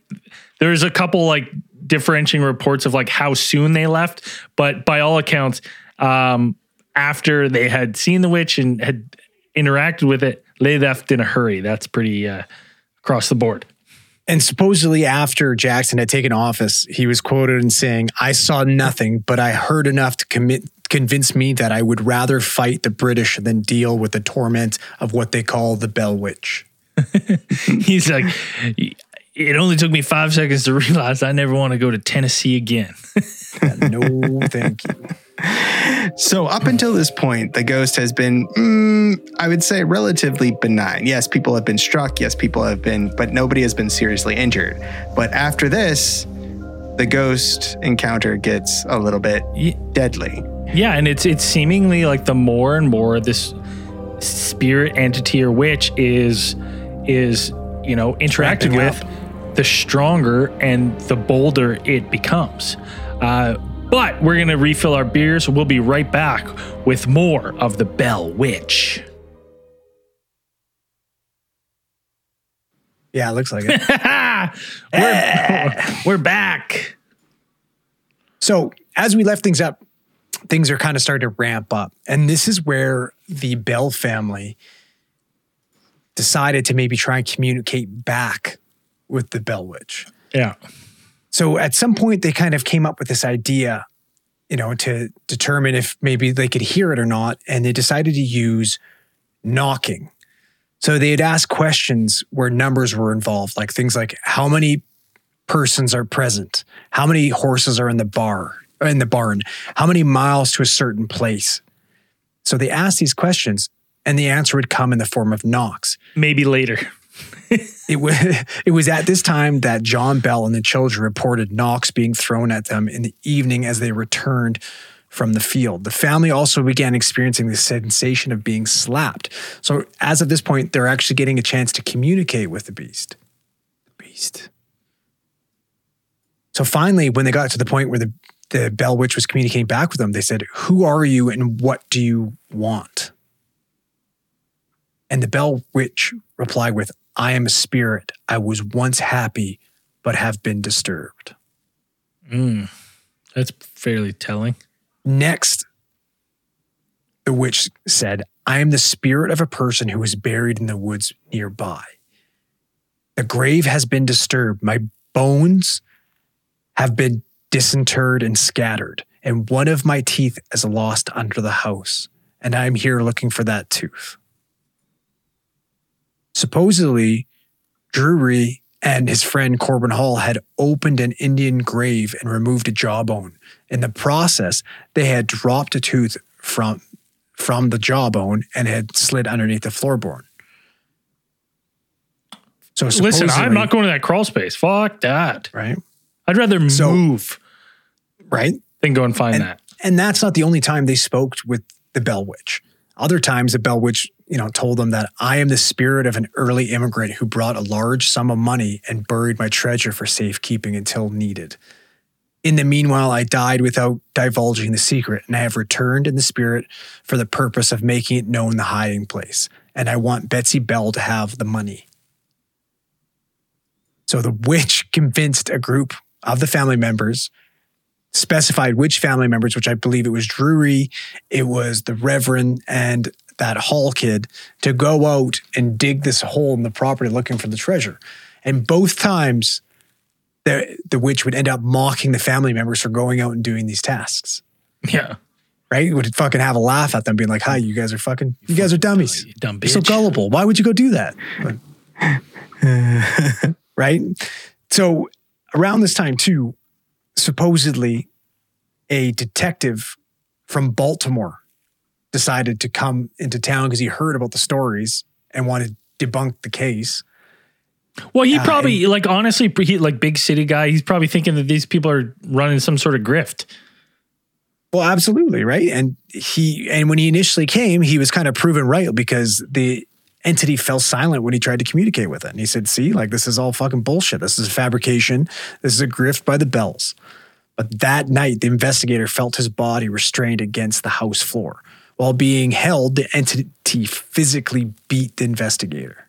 there's a couple like differentiating reports of like how soon they left, but by all accounts, um, after they had seen the witch and had interacted with it, they left in a hurry. That's pretty uh, across the board. And supposedly, after Jackson had taken office, he was quoted in saying, I saw nothing, but I heard enough to commit, convince me that I would rather fight the British than deal with the torment of what they call the Bell Witch. He's like, it only took me five seconds to realize I never want to go to Tennessee again. no, thank you. So up until this point, the ghost has been, mm, I would say, relatively benign. Yes, people have been struck. Yes, people have been, but nobody has been seriously injured. But after this, the ghost encounter gets a little bit deadly. yeah, and it's it's seemingly like the more and more this spirit entity or witch is is you know interacted Ramping with, the stronger and the bolder it becomes. Uh, but we're gonna refill our beers. We'll be right back with more of the Bell Witch. Yeah, it looks like it. we're, we're back. So as we left things up, things are kind of starting to ramp up. And this is where the Bell family decided to maybe try and communicate back with the Bell Witch. Yeah. So at some point, they kind of came up with this idea, you know, to determine if maybe they could hear it or not. And they decided to use knocking. So they'd ask questions where numbers were involved, like things like how many persons are present, how many horses are in the bar, in the barn, how many miles to a certain place. So they asked these questions, and the answer would come in the form of knocks. Maybe later. It was it was at this time that John Bell and the children reported knocks being thrown at them in the evening as they returned from the field. The family also began experiencing the sensation of being slapped. So as of this point, they're actually getting a chance to communicate with the beast. The beast. So finally, when they got to the point where the, the Bell Witch was communicating back with them, they said, Who are you and what do you want? And the Bell Witch replied with, I am a spirit. I was once happy, but have been disturbed. Mm, that's fairly telling. Next, the witch said, I am the spirit of a person who is buried in the woods nearby. The grave has been disturbed. My bones have been disinterred and scattered, and one of my teeth is lost under the house, and I am here looking for that tooth. Supposedly, Drury and his friend Corbin Hall had opened an Indian grave and removed a jawbone. In the process, they had dropped a tooth from from the jawbone and had slid underneath the floorboard. So Listen, I'm not going to that crawl space. Fuck that. right, I'd rather So- move right, than go and find and, that. and that's not the only time they spoke with the Bell Witch. Other times, the Bell Witch, you know, told them that I am the spirit of an early immigrant who brought a large sum of money and buried my treasure for safekeeping until needed. In the meanwhile, I died without divulging the secret, and I have returned in the spirit for the purpose of making it known the hiding place. And I want Betsy Bell to have the money. So the witch convinced a group of the family members specified which family members, which I believe it was Drury, it was the Reverend, and that Hall kid, to go out and dig this hole in the property looking for the treasure. And both times, the, the witch would end up mocking the family members for going out and doing these tasks. Yeah. Right? Would fucking have a laugh at them, being like, "Hi, you guys are fucking, you guys are dummies. You dumb You're so gullible. Why would you go do that?" right? So around this time too, supposedly a detective from Baltimore decided to come into town because he heard about the stories and wanted to debunk the case. Well, he Uh, probably like honestly, he like big city guy. He's probably thinking that these people are running some sort of grift. Well, absolutely, right? And he and when he initially came, he was kind of proven right because the entity fell silent when he tried to communicate with it. And he said, "See, like this is all fucking bullshit. This is a fabrication. This is a grift by the bells." But that night, the investigator felt his body restrained against the house floor. While being held, the entity physically beat the investigator.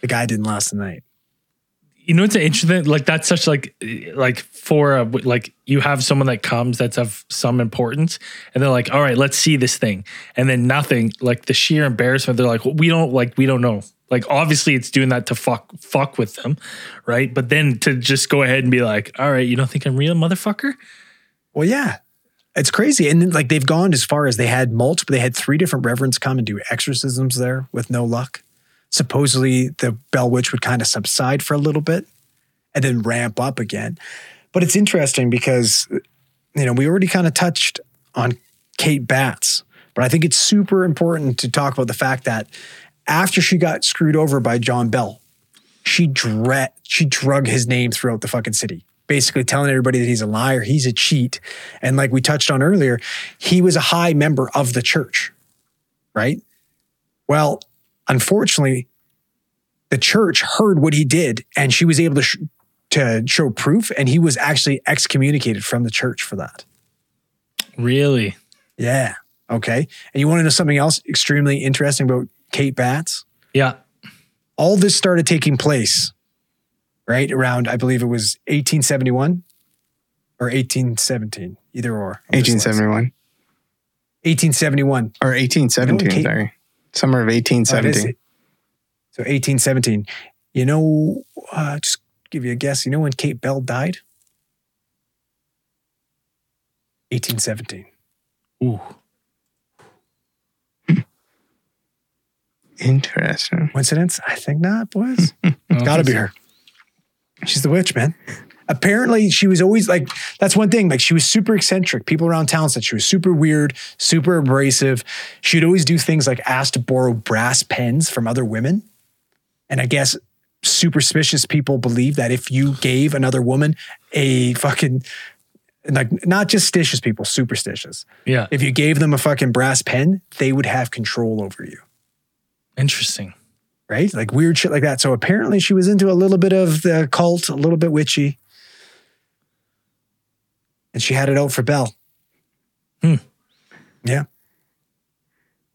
The guy didn't last the night. You know, it's interesting. Like that's such like like for a, like you have someone that comes that's of some importance, and they're like, "All right, let's see this thing," and then nothing. Like the sheer embarrassment. They're like, well, "We don't like. We don't know." Like obviously, it's doing that to fuck fuck with them, right? But then to just go ahead and be like, "All right, you don't think I'm real, motherfucker?" Well, yeah, it's crazy. And like they've gone as far as they had multiple. They had three different reverends come and do exorcisms there with no luck. Supposedly, the Bell Witch would kind of subside for a little bit and then ramp up again. But it's interesting because you know we already kind of touched on Kate Batts, but I think it's super important to talk about the fact that after she got screwed over by John Bell, she dra- she drug his name throughout the fucking city, basically telling everybody that he's a liar, he's a cheat, and like we touched on earlier, he was a high member of the church, right? Well, unfortunately, the church heard what he did, and she was able to sh- to show proof, and he was actually excommunicated from the church for that. Really? Yeah. Okay. And you want to know something else extremely interesting about Kate Batts? Yeah. all this started taking place right around i believe it was 1871 or 1817 either or I'm 1871 1871 or 1817. Kate- sorry, summer of Oh, 1817. so 1817 you know uh, just give you a guess you know when kate bell died 1817 Ooh. Interesting. coincidence i think not boys it's Gotta be her. She's the witch, man. Apparently, she was always like, that's one thing. Like, she was super eccentric. People around town said she was super weird, super abrasive. She'd always do things like ask to borrow brass pens from other women. And I guess superstitious people believe that if you gave another woman a fucking, like, not just stitious people, superstitious. Yeah. If you gave them a fucking brass pen, they would have control over you Interesting. right? Like weird shit like that. So apparently she was into a little bit of the cult, a little bit witchy. And she had it out for Bell. Hmm. Yeah.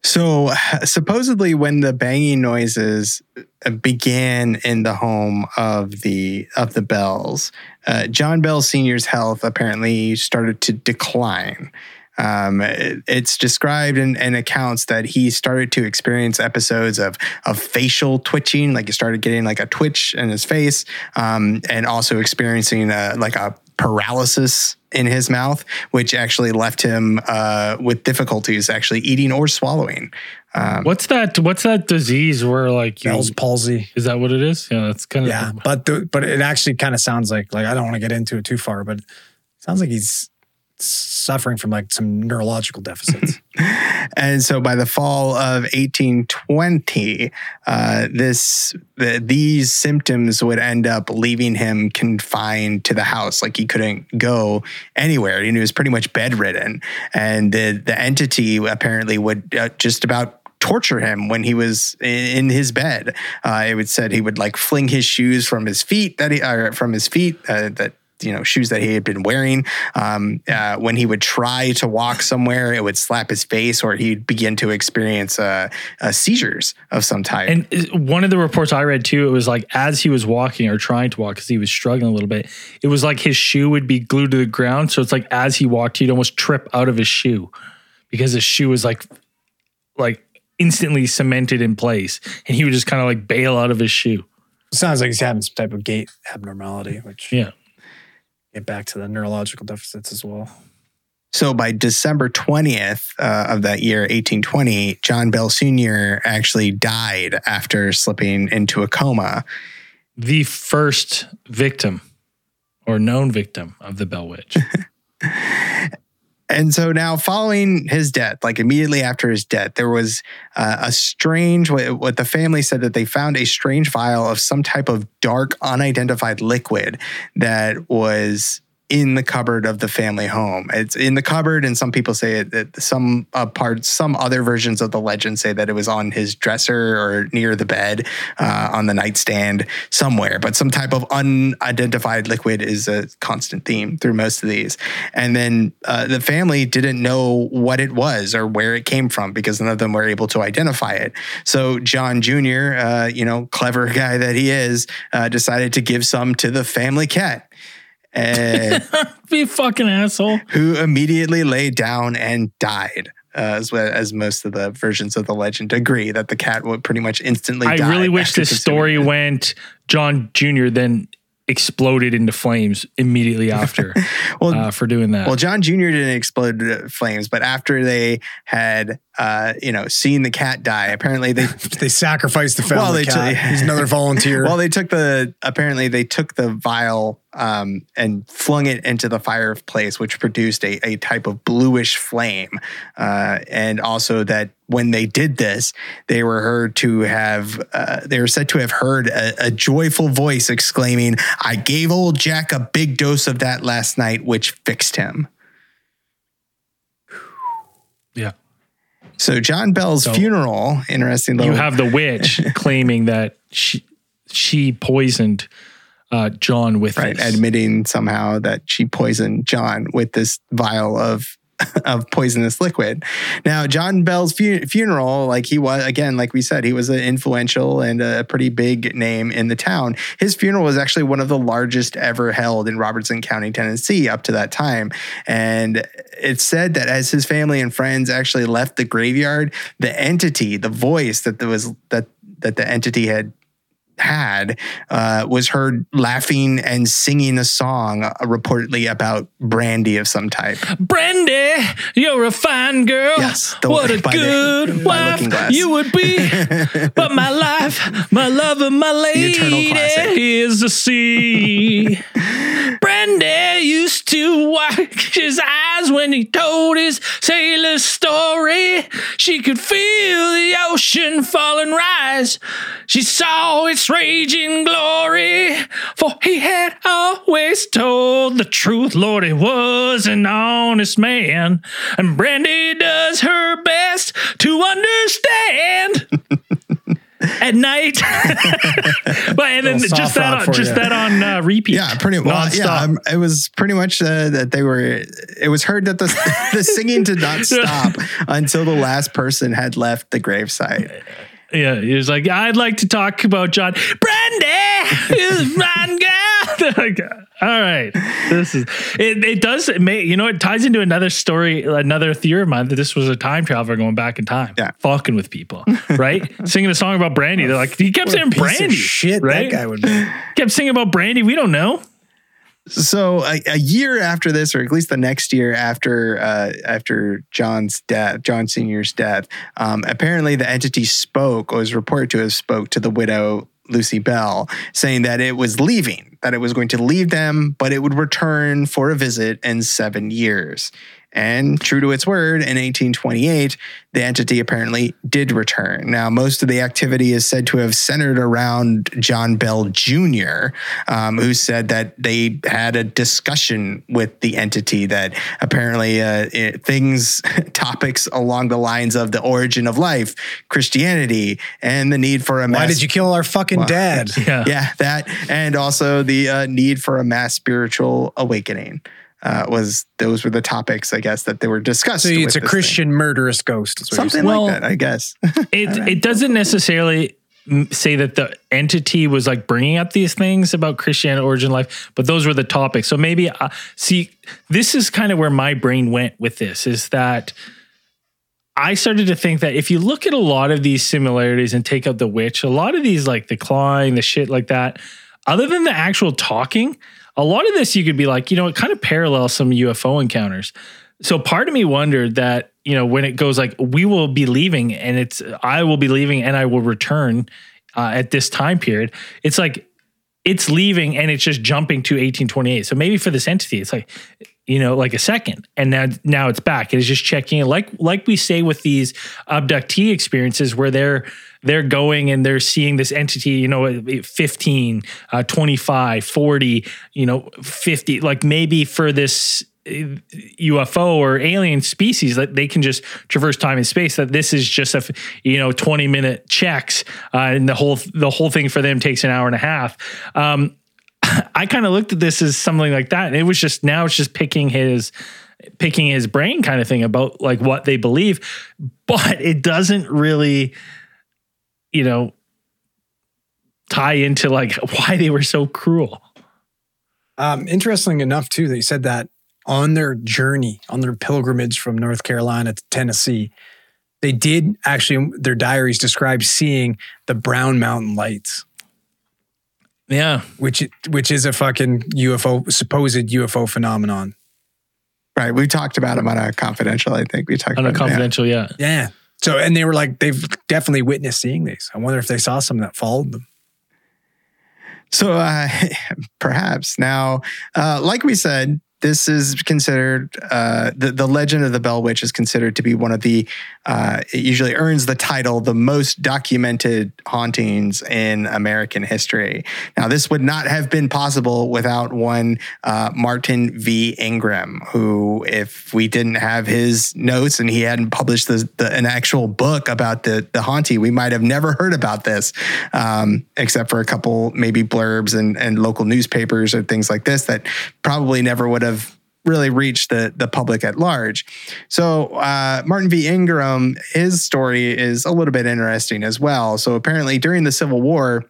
So supposedly, when the banging noises uh, began in the home of the of the Bells, uh, John Bell Senior's health apparently started to decline. Um, it- it's described in, in accounts that he started to experience episodes of of facial twitching, like he started getting like a twitch in his face, um, and also experiencing a, like a paralysis in his mouth, which actually left him uh, with difficulties actually eating or swallowing. Um, What's that? What's that disease where like? Bell's palsy. Is that what it is? Yeah, that's kind of Yeah, but the, but it actually kind of sounds like like I don't want to get into it too far, but it sounds like he's suffering from like some neurological deficits. and so by the fall of 1820, uh, this the, these symptoms would end up leaving him confined to the house, like he couldn't go anywhere. And he was pretty much bedridden, and the the entity apparently would uh, just about torture him when he was in, his bed. Uh, it would said he would like fling his shoes from his feet that he or from his feet uh, that you know shoes that he had been wearing. Um, uh, when he would try to walk somewhere, it would slap his face, or he'd begin to experience uh, uh, seizures of some type. And uh, one of the reports I read too, it was like as he was walking or trying to walk because he was struggling a little bit, it was like his shoe would be glued to the ground. So it's like as he walked, he'd almost trip out of his shoe because his shoe was like, like instantly cemented in place, and he would just kind of like bail out of his shoe. sounds like he's having some type of gait abnormality, which Yeah. Get back to the neurological deficits as well. So by December 20th uh, of that year, 1820, John Bell Sr. actually died after slipping into a coma. The first victim or known victim of the Bell Witch. And so now, following his death, like immediately after his death, there was uh, a strange, what, what the family said that they found a strange vial of some type of dark, unidentified liquid that was in the cupboard of the family home. It's in the cupboard, and some people say it, that some uh, parts, some other versions of the legend say that it was on his dresser or near the bed, uh, on the nightstand somewhere. But some type of unidentified liquid is a constant theme through most of these. And then uh, the family didn't know what it was or where it came from because none of them were able to identify it. So John Jr., uh, you know, clever guy that he is, uh, decided to give some to the family cat. And Be a fucking asshole. who immediately lay down and died. Uh, as, well, as most of the versions of the legend agree that the cat would pretty much instantly. Die. I really wish this story it. went John Jr. then exploded into flames immediately after Well, uh, for doing that. Well, John Jr. didn't explode to flames, but after they had, uh, you know, seeing the cat die, apparently they, They sacrificed the family Well, they cat. took- He's another volunteer. well, they took the, apparently they took the vial um, and flung it into the fireplace, which produced a, a type of bluish flame. Uh, and also that when they did this, they were heard to have, uh, they were said to have heard a, a joyful voice exclaiming, I gave old Jack a big dose of that last night, which fixed him. yeah. So John Bell's So- funeral, interesting little. You have the witch claiming that she she poisoned uh, John with right, this. admitting somehow that she poisoned John with this vial of of poisonous liquid. Now, John Bell's fu- funeral, like he was again, like we said, he was an influential and a pretty big name in the town. His funeral was actually one of the largest ever held in Robertson County, Tennessee, up to that time. And it's said that as his family and friends actually left the graveyard, the entity, the voice that was that that the entity had had uh, was heard laughing and singing a song uh, reportedly about brandy of some type. Brandy, you're a fine girl. Yes, the- what a the- good Looking wife you would be. but my life, my love, and my lady is the sea. Brandy used to watch his eyes when he told his sailor story. She could feel the ocean fall and rise. She saw its raging glory, for he had always told the truth. Lord, he was an honest man, and Brandy does her best to understand. at night. but and then just that on, just you. that on uh, repeat. Yeah, pretty well. Yeah, um, it was pretty much uh, that they were. It was heard that the the singing did not stop until the last person had left the gravesite. Yeah, he was like, I'd like to talk about John Brandy. Is Ron girl? Like, All right, this is it. It does. It may, you know, it ties into another story, another theory of mine that this was a time traveler going back in time, Yeah. fucking with people, right? Singing a song about Brandy. They're like, he kept saying Brandy, shit right? that guy would be. kept singing about Brandy. We don't know. So a, a year after this, or at least the next year after uh, after John's death, John Senior's death, um, apparently the entity spoke, or was reported to have spoke to the widow Lucy Bell, saying that it was leaving, that it was going to leave them, but it would return for a visit in seven years. And true to its word, in 1828, the entity apparently did return. Now, most of the activity is said to have centered around John Bell Jr., um, who said that they had a discussion with the entity that apparently uh, it- things, topics along the lines of the origin of life, Christianity, and the need for a mass. Why did you kill our fucking dad? Yeah. yeah, that and also the uh, need for a mass spiritual awakening uh, was those were the topics I guess that they were discussed. So with it's a this Christian murderous ghost. Is thing. what you're something. Well- like that, I guess. It it doesn't necessarily say that the entity was like bringing up these things about Christianity, origin, life, but those were the topics. So maybe uh, see, this is kind of where my brain went with this. Is that I started to think that if you look at a lot of these similarities and take out the witch, a lot of these like the clawing, the shit like that, other than the actual talking, a lot of this you could be like, you know, it kind of parallels some UFO encounters. So part of me wondered that, you know, when it goes like, we will be leaving and it's, I will be leaving and I will return uh, at this time period. It's like, it's leaving and it's just jumping to 1828. So maybe for this entity, it's like, you know, like a second, and now now it's back. It is just checking in, like like we say with these abductee experiences, where they're they're going and they're seeing this entity, you know, 15, uh, 25, 40, you know, 50. Like maybe for this uh, UFO or alien species that they can just traverse time and space. That this is just a you know twenty minute checks, uh, and the whole the whole thing for them takes an hour and a half. Um, I kind of looked at this as something like that, and it was just now it's just picking his picking his brain kind of thing about like what they believe, but it doesn't really, you know, tie into like why they were so cruel. Um, interesting enough, too, that you said that on their journey, on their pilgrimage from North Carolina to Tennessee, they did actually, their diaries describe seeing the Brown Mountain lights, Yeah, which which is a fucking UFO, supposed UFO phenomenon. right. We talked about them on a confidential. I think we talked on a about it, yeah. confidential. Yeah, Yeah. So, and they were like, they've definitely witnessed seeing these. I wonder if they saw some that followed them. So uh, perhaps now, uh, like we said, this is considered uh, the the legend of the Bell Witch is considered to be one of the. Uh, it usually earns the title the most documented hauntings in American history. Now, this would not have been possible without one uh, Martin V. Ingram, who, if we didn't have his notes and he hadn't published the, the, an actual book about the the haunting, we might have never heard about this, um, except for a couple maybe blurbs and, and local newspapers or things like this that probably never would have really reached the the public at large. So uh, Martin V. Ingram, his story is a little bit interesting as well. So apparently during the Civil War.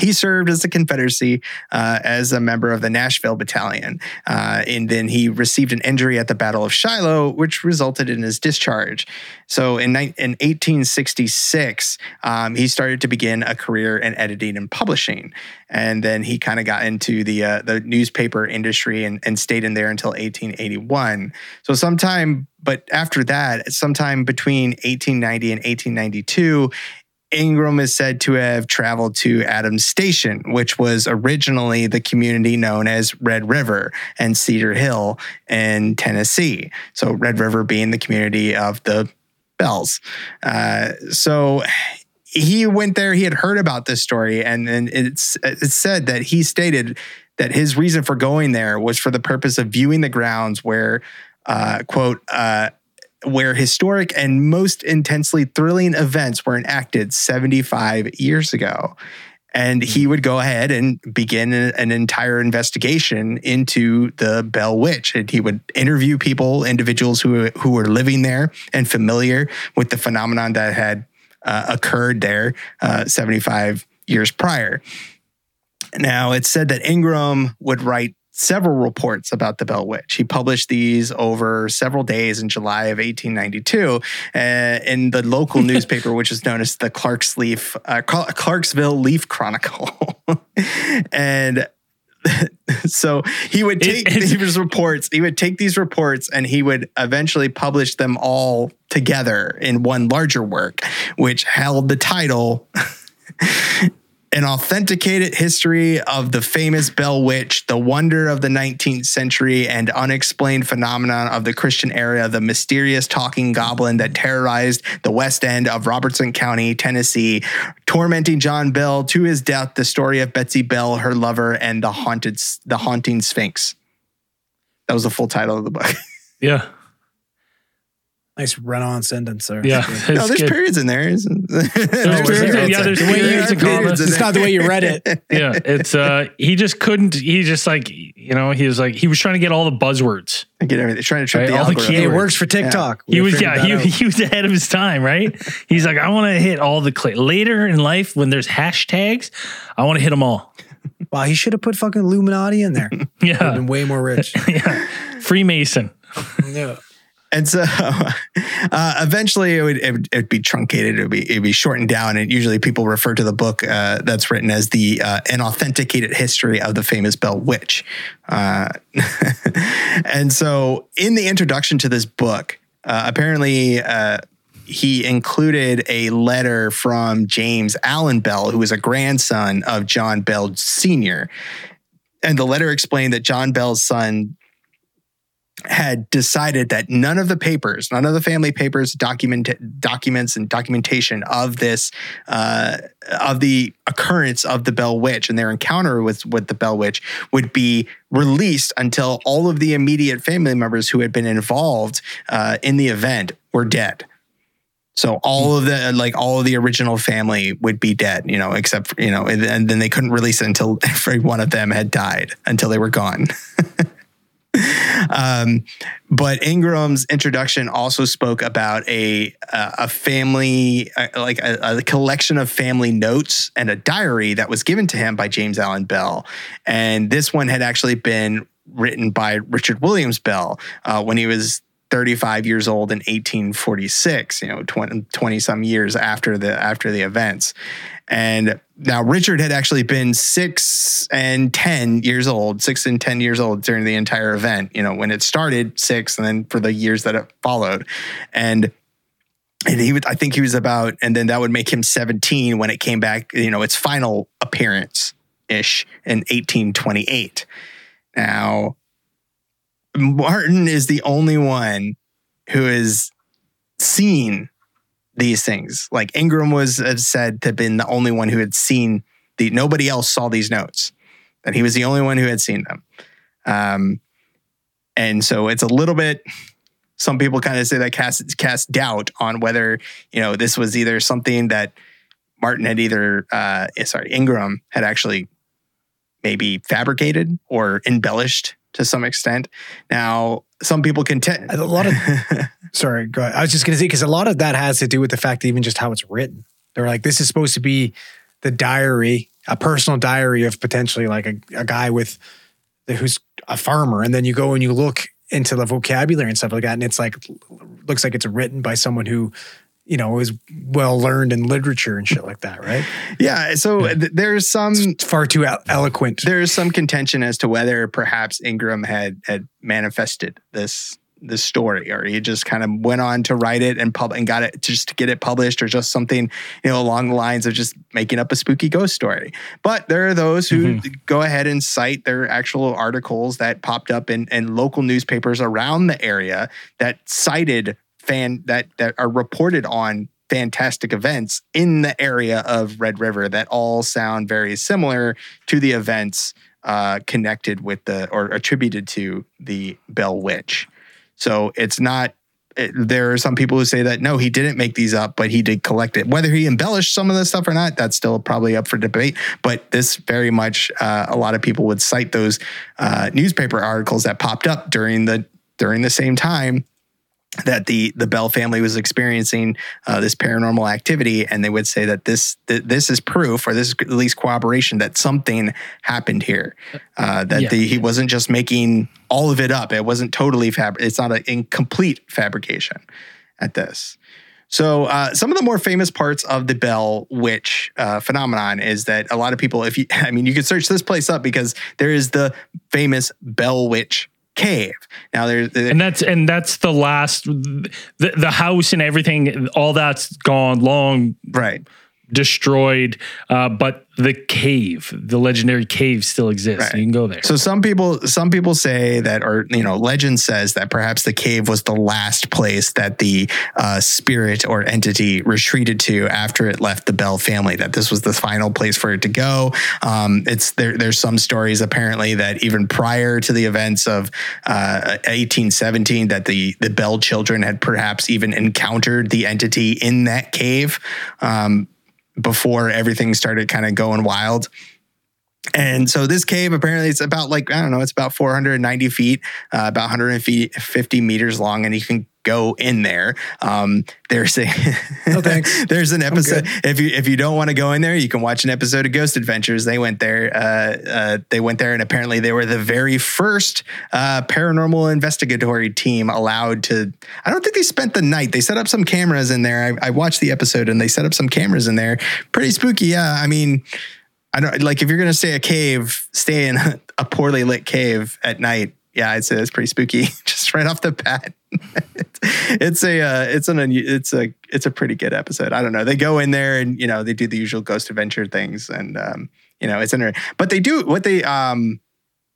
He served as the Confederacy uh, as a member of the Nashville Battalion. Uh, and then he received an injury at the Battle of Shiloh, which resulted in his discharge. So in, ni- in 1866, um, he started to begin a career in editing and publishing. And then he kind of got into the uh, the newspaper industry and, and stayed in there until 1881. So sometime, but after that, sometime between 1890 and 1892, Ingram is said to have traveled to Adams Station, which was originally the community known as Red River and Cedar Hill in Tennessee. So, Red River being the community of the Bells. Uh, so, he went there. He had heard about this story, and then it's it's said that he stated that his reason for going there was for the purpose of viewing the grounds where, uh, quote, uh, where historic and most intensely thrilling events were enacted 75 years ago. And he would go ahead and begin an entire investigation into the Bell Witch. And he would interview people, individuals who, who were living there and familiar with the phenomenon that had uh, occurred there uh, 75 years prior. Now, it's said that Ingram would write several reports about the Bell Witch. He published these over several days in July of 1892 uh, in the local newspaper, which is known as the Clark's Leaf, uh, Clarksville Leaf Chronicle. and so he would take it's- these reports, he would take these reports and he would eventually publish them all together in one larger work, which held the title an authenticated history of the famous Bell Witch, the wonder of the 19th century, and unexplained phenomenon of the Christian era, the mysterious talking goblin that terrorized the west end of Robertson County, Tennessee, tormenting John Bell to his death, the story of Betsy Bell, her lover, and the haunted the haunting Sphinx. That was the full title of the book. Yeah. Nice run-on sentence there. Yeah. No, there's good. periods in there. isn't- There's There's periods- yeah, there's in there. periods and There are commas. It's not the way you read it. Yeah. It's uh he just couldn't he just like you know, he was like he was trying to get all the buzzwords. I get everything. Trying to trip Right, the all the algorithm. Hey, it works for TikTok. He was yeah, he, out. he was ahead of his time, right? He's like, I want to hit all the cli later in life when there's hashtags, I want to hit them all. Wow, he should have put fucking Illuminati in there. Would have Yeah. been way more rich. yeah. Freemason. yeah. And so uh, eventually it would, it would it'd be truncated, it would be, it'd be shortened down. And usually people refer to the book uh, that's written as the uh, History of the Famous Bell Witch. Uh, and so in the introduction to this book, uh, apparently uh, he included a letter from James Allen Bell, who was a grandson of John Bell Sr. And the letter explained that John Bell's son had decided that none of the papers, none of the family papers, document documents, and documentation of this, uh, of the occurrence of the Bell Witch and their encounter with with the Bell Witch would be released until all of the immediate family members who had been involved uh, in the event were dead. So all of the like all of the original family would be dead, you know, except for, you know, and, and then they couldn't release it until every one of them had died until they were gone. um, but Ingram's introduction also spoke about a a, family uh, like a, a collection of family notes and a diary that was given to him by James Allen Bell, and this one had actually been written by Richard Williams Bell uh, when he was 35 years old in 1846 you know 20, 20 some years after the after the events and now richard had actually been six and 10 years old six and 10 years old during the entire event you know when it started six and then for the years that it followed. And and he would i think he was about and then that would make him 17 when it came back you know its final appearance ish in 1828 now Martin is the only one who has seen these things. Like Ingram was uh, said to have been the only one who had seen the. Nobody else saw these notes, and he was the only one who had seen them. Um, and so it's a little bit. Some people kind of say that cast cast doubt on whether you know this was either something that Martin had either uh, eh, sorry Ingram had actually maybe fabricated or embellished to some extent. Now, some people contend A lot of sorry, go ahead. I was just gonna say because a lot of that has to do with the fact that even just how it's written. They're like, this is supposed to be the diary, a personal diary of potentially like a, a guy with who's a farmer, and then you go and you look into the vocabulary and stuff like that, and it's like looks like it's written by someone who you know is well learned in literature and shit like that, right? yeah. So th- there's some It's far too el- eloquent. there is some contention as to whether perhaps Ingram had had manifested this this story, or he just kind of went on to write it and pub and got it just to get it published, or just something you know along the lines of just making up a spooky ghost story. But there are those who go ahead and cite their actual articles that popped up in, in local newspapers around the area that cited fan that that are reported on fantastic events in the area of Red River that all sound very similar to the events uh, connected with the or attributed to the Bell Witch. So it's not it- there are some people who say that no, he didn't make these up, but he did collect it. Whether he embellished some of this stuff or not, that's still probably up for debate. But this very much, uh, a lot of people would cite those uh, newspaper articles that popped up during the during the same time that the the Bell family was experiencing uh, this paranormal activity, and they would say that this th- this is proof, or this is at least corroboration that something happened here. Uh, that Yeah. the, he wasn't just making all of it up. It wasn't totally fab. It's not an incomplete fabrication at this. So uh, some of the more famous parts of the Bell Witch uh, phenomenon is that a lot of people, if you, I mean, you could search this place up because there is the famous Bell Witch Cave. Now there's and that's and that's the last the the house and everything all that's gone long right. Destroyed uh but the cave the legendary cave still exists Right. you can go there So some people some people say that, or you know, legend says that perhaps the cave was the last place that the uh, spirit or entity retreated to after it left the Bell family. That this was the final place for it to go. Um, it's there. There's some stories apparently that even prior to the events of uh, 1817, that the the Bell children had perhaps even encountered the entity in that cave. Um, before everything started kind of going wild. And so this cave apparently it's about like I don't know, it's about 490 feet, uh, about 150 meters long, and you can go in there. Um, there's a No, thanks. there's an episode. If you if you don't want to go in there, you can watch an episode of Ghost Adventures. They went there. Uh, uh, they went there, and apparently they were the very first uh, paranormal investigatory team allowed to. I don't think they spent the night. They set up some cameras in there. I, I watched the episode, and they set up some cameras in there. Pretty spooky. Yeah, I mean. I don't like if you're gonna stay a cave, stay in a poorly lit cave at night. Yeah, I'd say that's pretty spooky, just right off the bat. it's, a uh, it's an it's a it's a pretty good episode. I don't know. They go in there and you know they do the usual ghost adventure things, and um, you know it's interesting. But they do what they um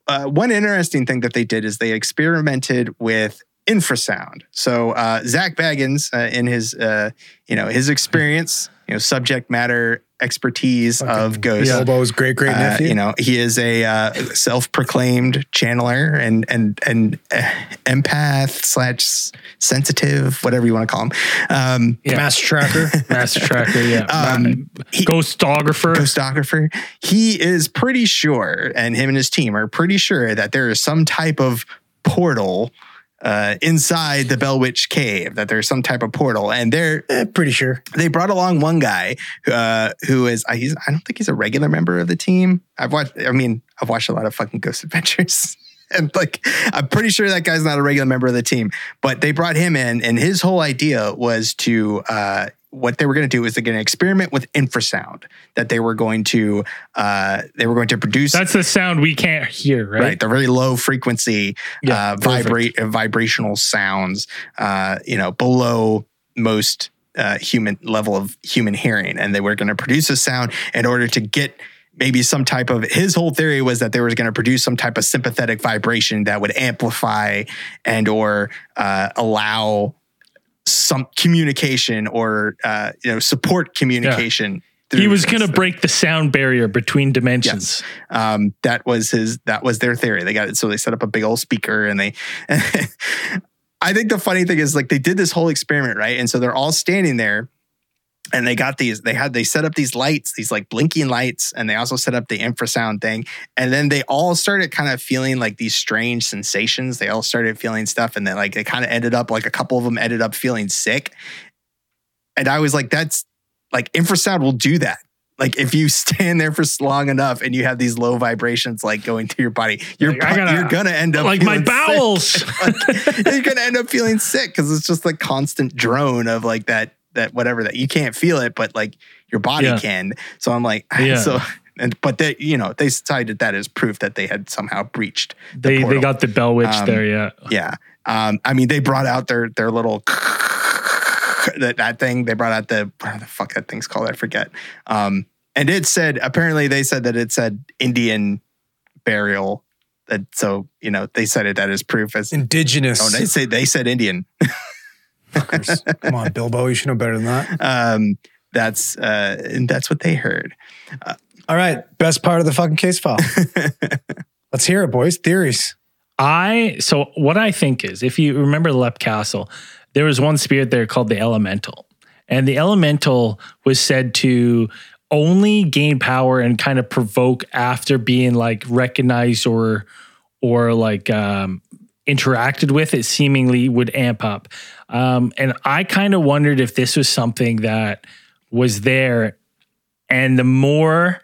uh, one interesting thing that they did is they experimented with infrasound. So uh, Zak Bagans, uh, in his uh, you know his experience, you know subject matter expertise of ghosts. Bilbo's great great Uh, nephew. you know, he is a uh, self-proclaimed channeler and and and uh, empath slash sensitive, whatever you want to call him. Um, Yeah. Master tracker. master tracker yeah Um, he- ghostographer Ghostographer. He is pretty sure, and him and his team are pretty sure that there is some type of portal uh, inside the Bell Witch Cave. That there's some type of portal, and they're Eh, pretty sure. they brought along one guy uh, who is I, he's, I don't think he's a regular member of the team. I've watched. I mean, I've watched a lot of fucking Ghost Adventures. And like, I'm pretty sure that guy's not a regular member of the team, but they brought him in, and his whole idea was to, uh, what they were going to do is they're going to experiment with infrasound. That they were going to, uh, they were going to produce that's the sound we can't hear right, right? the very low frequency Yeah, uh, vibrate uh, vibrational sounds uh, you know below most uh, human level of human hearing and they were going to produce a sound in order to get maybe some type of his whole theory was that they were going to produce some type of sympathetic vibration that would amplify and or uh, allow some communication or uh, you know support communication he was going to break the sound barrier between dimensions Um, that was his. That was their theory. They got it. So they set up a big old speaker, and they. I think the funny thing is, like, they did this whole experiment, right? And so they're all standing there, and they got these. They had they set up these lights, these like blinking lights, and they also set up the infrasound thing. And then they all started kind of feeling like these strange sensations. They all started feeling stuff, and then like they kind of ended up like a couple of them ended up feeling sick. And I was like, that's like infrasound will do that. Like if you stand there for long enough and you have these low vibrations like going through your body, you're Like, gotta- you're gonna end up like my bowels. Like, you're gonna end up feeling sick because it's just like constant drone of like that that whatever that you can't feel it, but like your body Yeah. can. So I'm like, Yeah. so and but they you know they cited that as proof that they had somehow breached. the they they got the bell witch Um, there yeah Yeah. Um, I mean, they brought out their their little that that thing. They brought out the what the fuck that thing's called. I forget. Um, and it said apparently they said that it said Indian burial. That so you know they cited that as proof as. Indigenous. Oh, they say they said Indian. Fuckers. Come on, Bilbo. You should know better than that. Um, that's uh, and that's what they heard. All right. Best part of the fucking case file. Let's hear it, boys. Theories. I so what I think is if you remember Leap Castle, there was one spirit there called the Elemental, and the Elemental was said to only gain power and kind of provoke after being like recognized or or like um, interacted with. It seemingly would amp up, um, and I kind of wondered if this was something that was there, and the more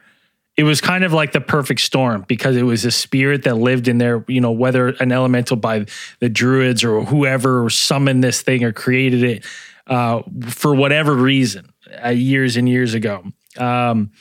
it was kind of like the perfect storm because it was a spirit that lived in there, you know, whether an elemental by the druids or whoever summoned this thing or created it uh, for whatever reason uh, years and years ago um,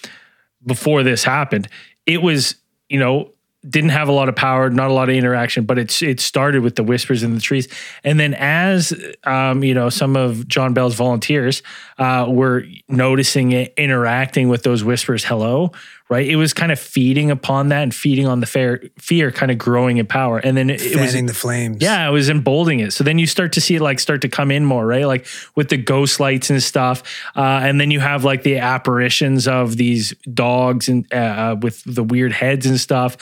before this happened. It was, you know, didn't have a lot of power, not a lot of interaction, but it's it started with the whispers in the trees, and then as um, you know, some of John Bell's volunteers uh, were noticing it, interacting with those whispers. Hello, right? It was kind of feeding upon that and feeding on the fair, fear, kind of growing in power, and then it, it was in the flames. yeah, it was emboldening it. So then you start to see it like start to come in more, right? Like with the ghost lights and stuff. Uh, and then you have like the apparitions of these dogs and uh, with the weird heads and stuff.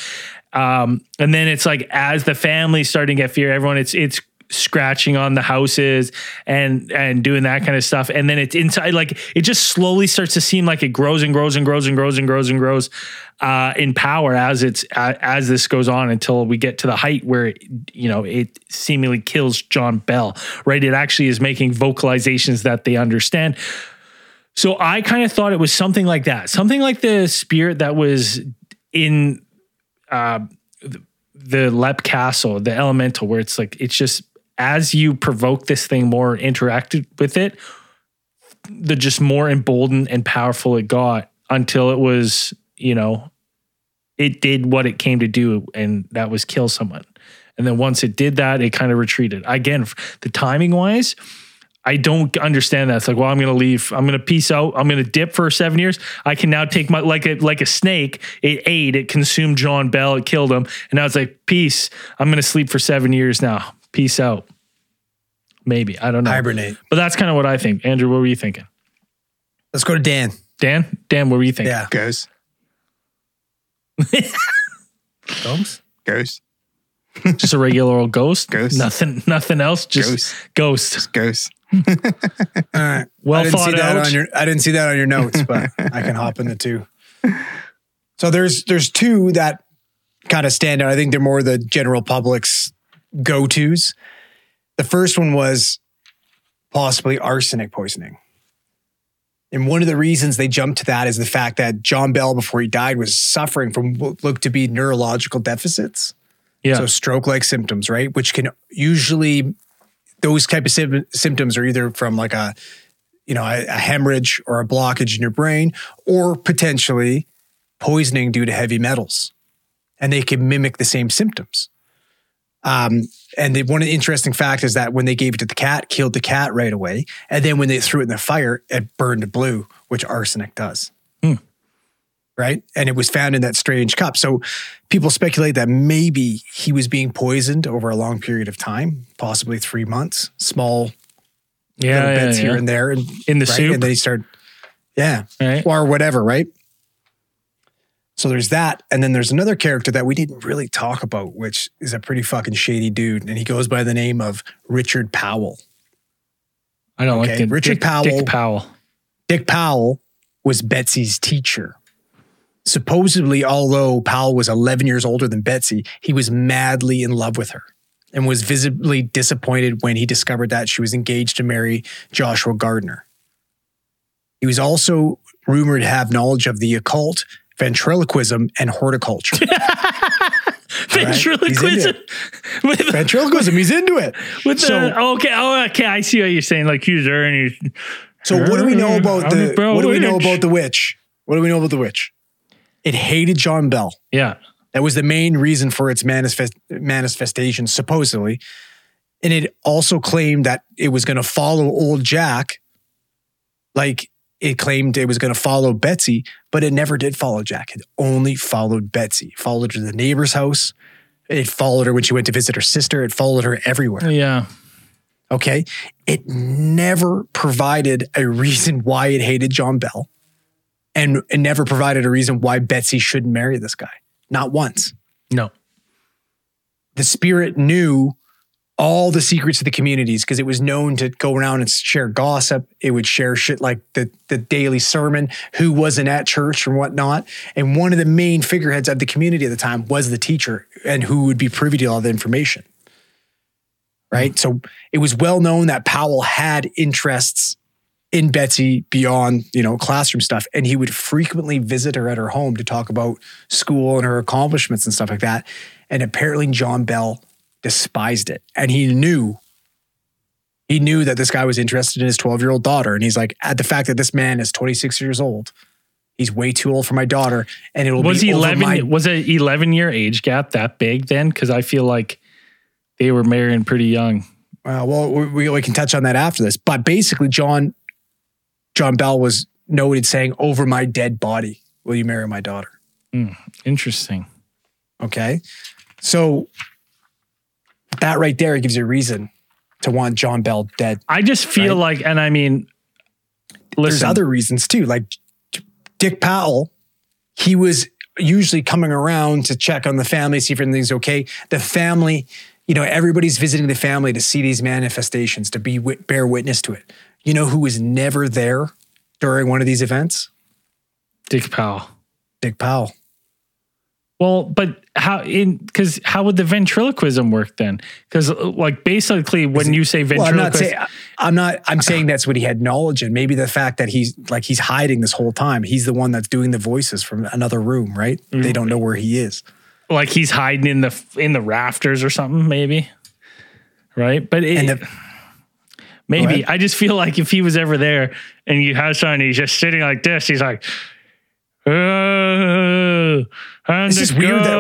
Um, and then it's like as the family starting to get fear, everyone it's it's scratching on the houses and and doing that kind of stuff. And then it's inside like it just slowly starts to seem like it grows and grows and grows and grows and grows and grows uh, in power as it's uh, as this goes on until we get to the height where it, you know it seemingly kills John Bell. Right? It actually is making vocalizations that they understand. So I kind of thought it was something like that, something like the spirit that was in uh, the, Leap Castle, the Elemental, where it's like it's just as you provoke this thing more, interacted with it, the just more emboldened and powerful it got until it was, you know, it did what it came to do, and that was kill someone. And then once it did that, it kind of retreated. Again, the timing wise, I don't understand that. It's like, well, I'm going to leave. I'm going to peace out. I'm going to dip for seven years. I can now take my like a like a snake. It ate. It consumed John Bell. It killed him. And now it's like, peace. I'm going to sleep for seven years now. Peace out. Maybe I don't know. Hibernate. But that's kind of what I think. Andrew, what were you thinking? Let's go to Dan. Dan, Dan, what were you thinking? Yeah. Goes, Gomes? goes, Just a regular old ghost. Ghost. Nothing. Nothing else. Just ghost. Ghost. All right. Well I didn't see thought that out. on your I didn't see that on your notes, but I can hop into two. So there's there's two that kind of stand out. I think they're more the general public's go-tos. The first one was possibly arsenic poisoning. And one of the reasons they jumped to that is the fact that John Bell, before he died, was suffering from what looked to be neurological deficits. Yeah. So stroke-like symptoms, right? Which can usually those type of sym- symptoms are either from like a you know a, a hemorrhage or a blockage in your brain, or potentially poisoning due to heavy metals, and they can mimic the same symptoms. Um, and the, one interesting facts is that when they gave it to the cat, killed the cat right away, and then when they threw it in the fire, it burned blue, which arsenic does. Hmm. Right, and it was found in that strange cup. So people speculate that maybe he was being poisoned over a long period of time, possibly three months, small yeah. little yeah, bits here and there, and In the right? soup. and then he started, yeah, Right. or whatever, right? So there's that, and then there's another character that we didn't really talk about, which is a pretty fucking shady dude, and he goes by the name of Richard Powell. I don't Okay, like the Richard Dick, Powell. Dick Powell. Dick Powell was Betsy's teacher. Supposedly, although Powell was 11 years older than Betsy, he was madly in love with her and was visibly disappointed when he discovered that she was engaged to marry Joshua Gardner. He was also rumored to have knowledge of the occult, ventriloquism, and horticulture. Ventriloquism. With, the- ventriloquism, he's into it. with the, okay, oh, okay, I see what you're saying. Like and he's So what do we know about the bro what do we know witch. about the witch? What do we know about the witch? It hated John Bell. yeah, That was the main reason for its manifest, manifestation, supposedly. And it also claimed that it was going to follow old Jack, like it claimed it was going to follow Betsy, but it never did follow Jack. It only followed Betsy. It followed her to the neighbor's house. It followed her when she went to visit her sister. It followed her everywhere. yeah. Okay. It never provided a reason why it hated John Bell and it never provided a reason why Betsy shouldn't marry this guy. Not once No, the spirit knew all the secrets of the communities because it was known to go around and share gossip. It would share shit like the the daily sermon, who wasn't at church and whatnot. And one of the main figureheads of the community at the time was the teacher and who would be privy to all the information. Right. So it was well known that Powell had interests in Betsy beyond, you know, classroom stuff. And he would frequently visit her at her home to talk about school and her accomplishments and stuff like that. And apparently John Bell despised it. And he knew, he knew that this guy was interested in his 12 year old daughter. And he's like, at the fact that this man is 26 years old, he's way too old for my daughter. And it'll was be he 11 my- was it 11 year age gap that big then because i feel like they were marrying pretty young Uh, well, we, we can touch on that after this. But basically, John John Bell was noted saying, "Over my dead body, will you marry my daughter?" interesting Okay, so that right there gives you a reason to want John Bell dead. i just feel Right. like and i mean There's other reasons too, like Dick Powell. He was usually coming around to check on the family, see if everything's okay. The family, you know, everybody's visiting the family to see these manifestations, to be bear witness to it. You know who was never there during one of these events? dick powell Dick Powell. Well but how in because how would the ventriloquism work then because like basically when you say Well, I'm not ventriloquism I'm not I'm saying that's what he had knowledge and Maybe the fact that he's like he's hiding this whole time. He's the one that's doing the voices from another room, right? Mm-hmm. They don't know where he is. like he's hiding in the in the rafters or something maybe right but it, the- maybe i just feel like if he was ever there and you have someone he's just sitting like this he's like Uh, I'm It's just weird that-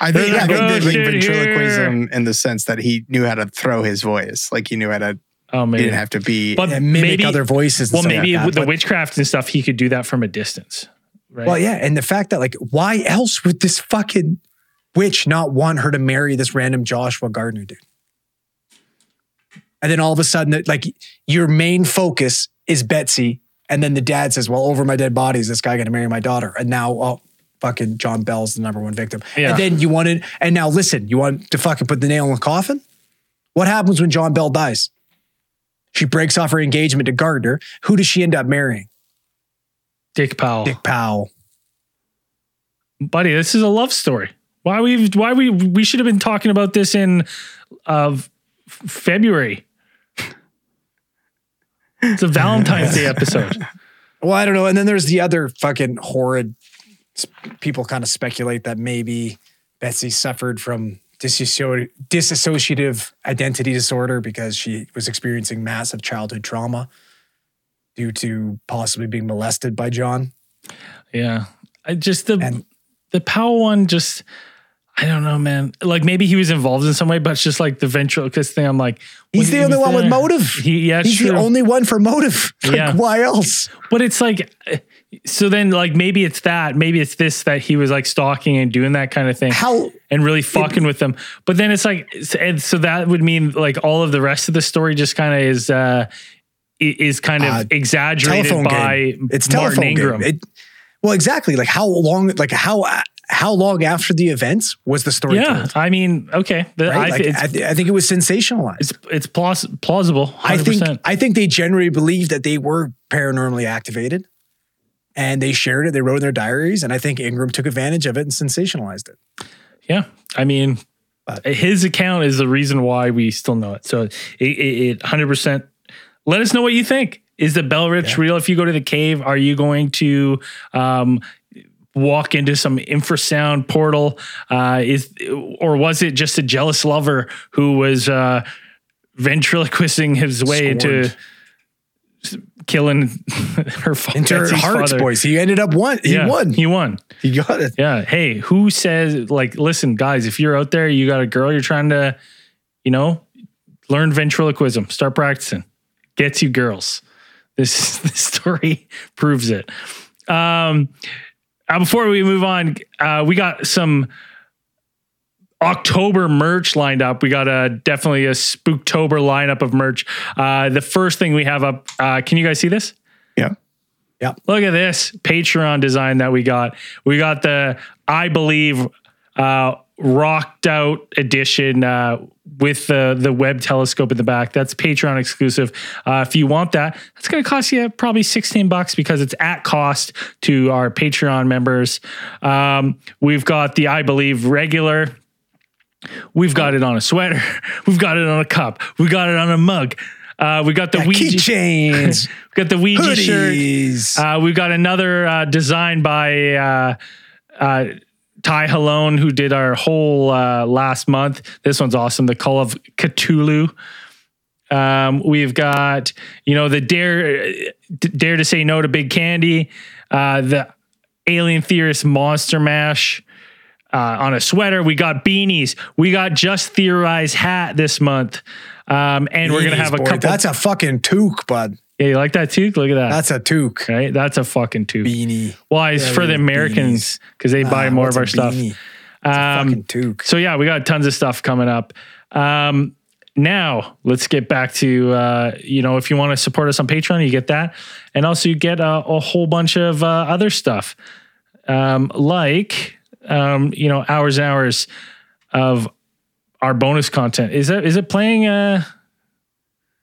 I think, There's yeah, a I think ghost there's like in ventriloquism in the sense that he knew how to throw his voice. Like he knew how to, oh he maybe didn't have to be. but and mimic maybe other voices. Well maybe like with the But- witchcraft and stuff he could do that from a distance right Well, yeah, and the fact that like, why else would this fucking witch not want her to marry this random Joshua Gardner dude? And then all of a sudden, like your main focus is Betsy, and then the dad says, "Well, over my dead body is this guy going to marry my daughter?" And now, oh, fucking John Bell's the number one victim. Yeah. And then you wanted, and now listen, you want to fucking put the nail in the coffin? What happens when John Bell dies? She breaks off her engagement to Gardner. Who does she end up marrying? dick powell Dick Powell. buddy this is a love story why we why we we should have been talking about this in uh, of february it's a valentine's day episode Well, I don't know. And then there's the other fucking horrid people kind of speculate that maybe Betsy suffered from dissociative identity disorder because she was experiencing massive childhood trauma due to possibly being molested by John. Yeah. I just the And- the Powell one just I don't know, man. Like maybe he was involved in some way, but it's just like the ventriloquist thing. I'm like, He's the only was one with motive. He, yeah, He's true. the only one for motive. Like, Yeah. Why else? but it's like, so then like maybe it's that, maybe it's this that he was like stalking and doing that kind of thing. How? and really fucking with them. But then it's like, and so that would mean like all of the rest of the story just kind of is uh is kind of Uh, exaggerated by game. It's Martin telephone Ingram. It, well, exactly. Like how long? Like how? How long after the events was the story yeah, told? I mean, okay, Right? I, Like, I, th- I think it was sensationalized. it's it's plaus- plausible. 100%. I think I think they generally believed that they were paranormally activated, and they shared it. They wrote in their diaries, and I think Ingram took advantage of it and sensationalized it. Yeah, I mean, But- his account is the reason why we still know it. So it it hundred percent. Let us know what you think. Is the Bell Witch real? If you go to the cave, are you going to um, walk into some infrasound portal? Uh, is or was it just a jealous lover who was uh, ventriloquisting his way into Scorned. s- killing her fa- Into her hearts, father? boys. He ended up one. He Yeah, won. He won. He got it. Yeah. Hey, who says like, listen, guys, if you're out there, you got a girl, you're trying to, you know, learn ventriloquism, start practicing, gets you girls. This this story proves it. Um, uh, before we move on, uh, we got some October merch lined up. We got a definitely a Spooktober lineup of merch. Uh, the first thing we have up, uh, can you guys see this? yeah. Yeah. Look at this Patreon design that we got. We got the I believe uh rocked out edition uh, with the the Webb telescope in the back. That's Patreon exclusive. Uh, if you want that, that's going to cost you probably sixteen bucks because it's at cost to our Patreon members. Um, we've got the I believe regular. We've got it on a sweater. We've got it on a cup. We got it on a mug. Uh, we got the Got Ouija. keychains, we got the Ouija shirt. hoodies. Uh, we've got another uh, design by uh, uh, Ty Halone, who did our whole uh, last month. This one's awesome. The Call of Cthulhu. Um, we've got, you know, the dare dare to say no to big candy, uh, the alien theorist monster mash uh, on a sweater. We got beanies. We got just theorize hat this month. Um, and we're gonna have a boy. couple. That's a fucking toque, bud. Yeah, you like that too? Look at that. That's a toque. right. That's a fucking two. Beanie. Why? It's Yeah, for the Americans because they buy Ah, more of a our stuff. a Um, fucking toque. so yeah, we got tons of stuff coming up. Um, now let's get back to uh, you know if you want to support us on Patreon, you get that, and also you get uh, a whole bunch of uh, other stuff, um, like um, you know hours and hours of our bonus content. Is that is it playing? Uh,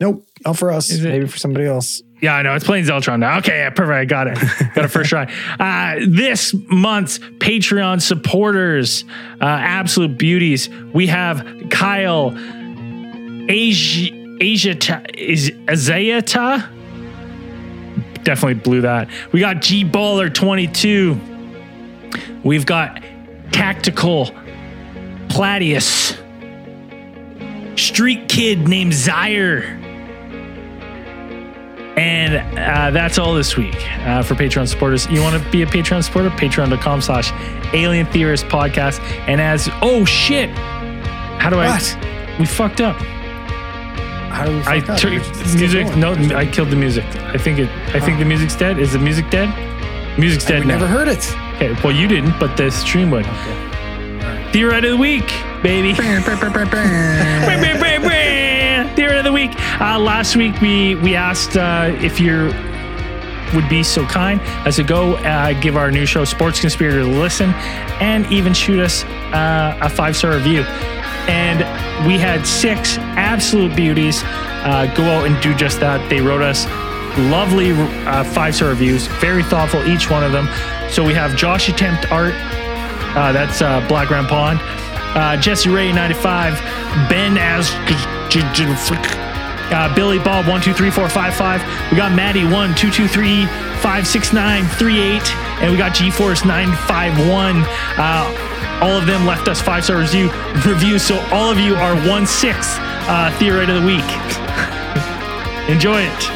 Nope, not for us. Maybe for somebody else. Yeah, I know. It's playing Zeltron now. Okay, yeah, perfect. I got it. Got a first try. Uh, this month's Patreon supporters, uh, absolute beauties. We have Kyle, Asia, Asia, is Azayata. Definitely blew that. We got G Baller 22. We've got Tactical Platius. Street Kid named Zaire. And uh, that's all this week uh, for Patreon supporters. You want to be a Patreon supporter? Patreon.com slash Alien Theorist Podcast. And as, oh shit, how do What? I, we fucked up. How do we I fuck up? still music, no, I killed the music. I think it, I think the music's dead. Is the music dead? Music's dead We now. never heard it. Okay, well, you didn't, but the stream would. Theory of the week, baby. Uh, last week we we asked uh, if you would be so kind as to go uh, give our new show Sports Conspirator a listen and even shoot us uh, a five star review. And we had six absolute beauties uh, go out and do just that. They wrote us lovely uh, five star reviews, very thoughtful, each one of them. So we have Josh Attempt Art, that's Black Ground Pond. Jesse Ray 95, Ben as Billy Bob 123455. We got Maddie 1223569938, and we got G GeForce 951. Uh, all of them left us five star review reviews, so all of you are one sixth uh, theory of the week. Enjoy it.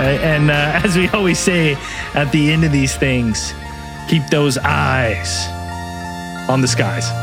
And uh, as we always say at the end of these things, keep those eyes on the skies.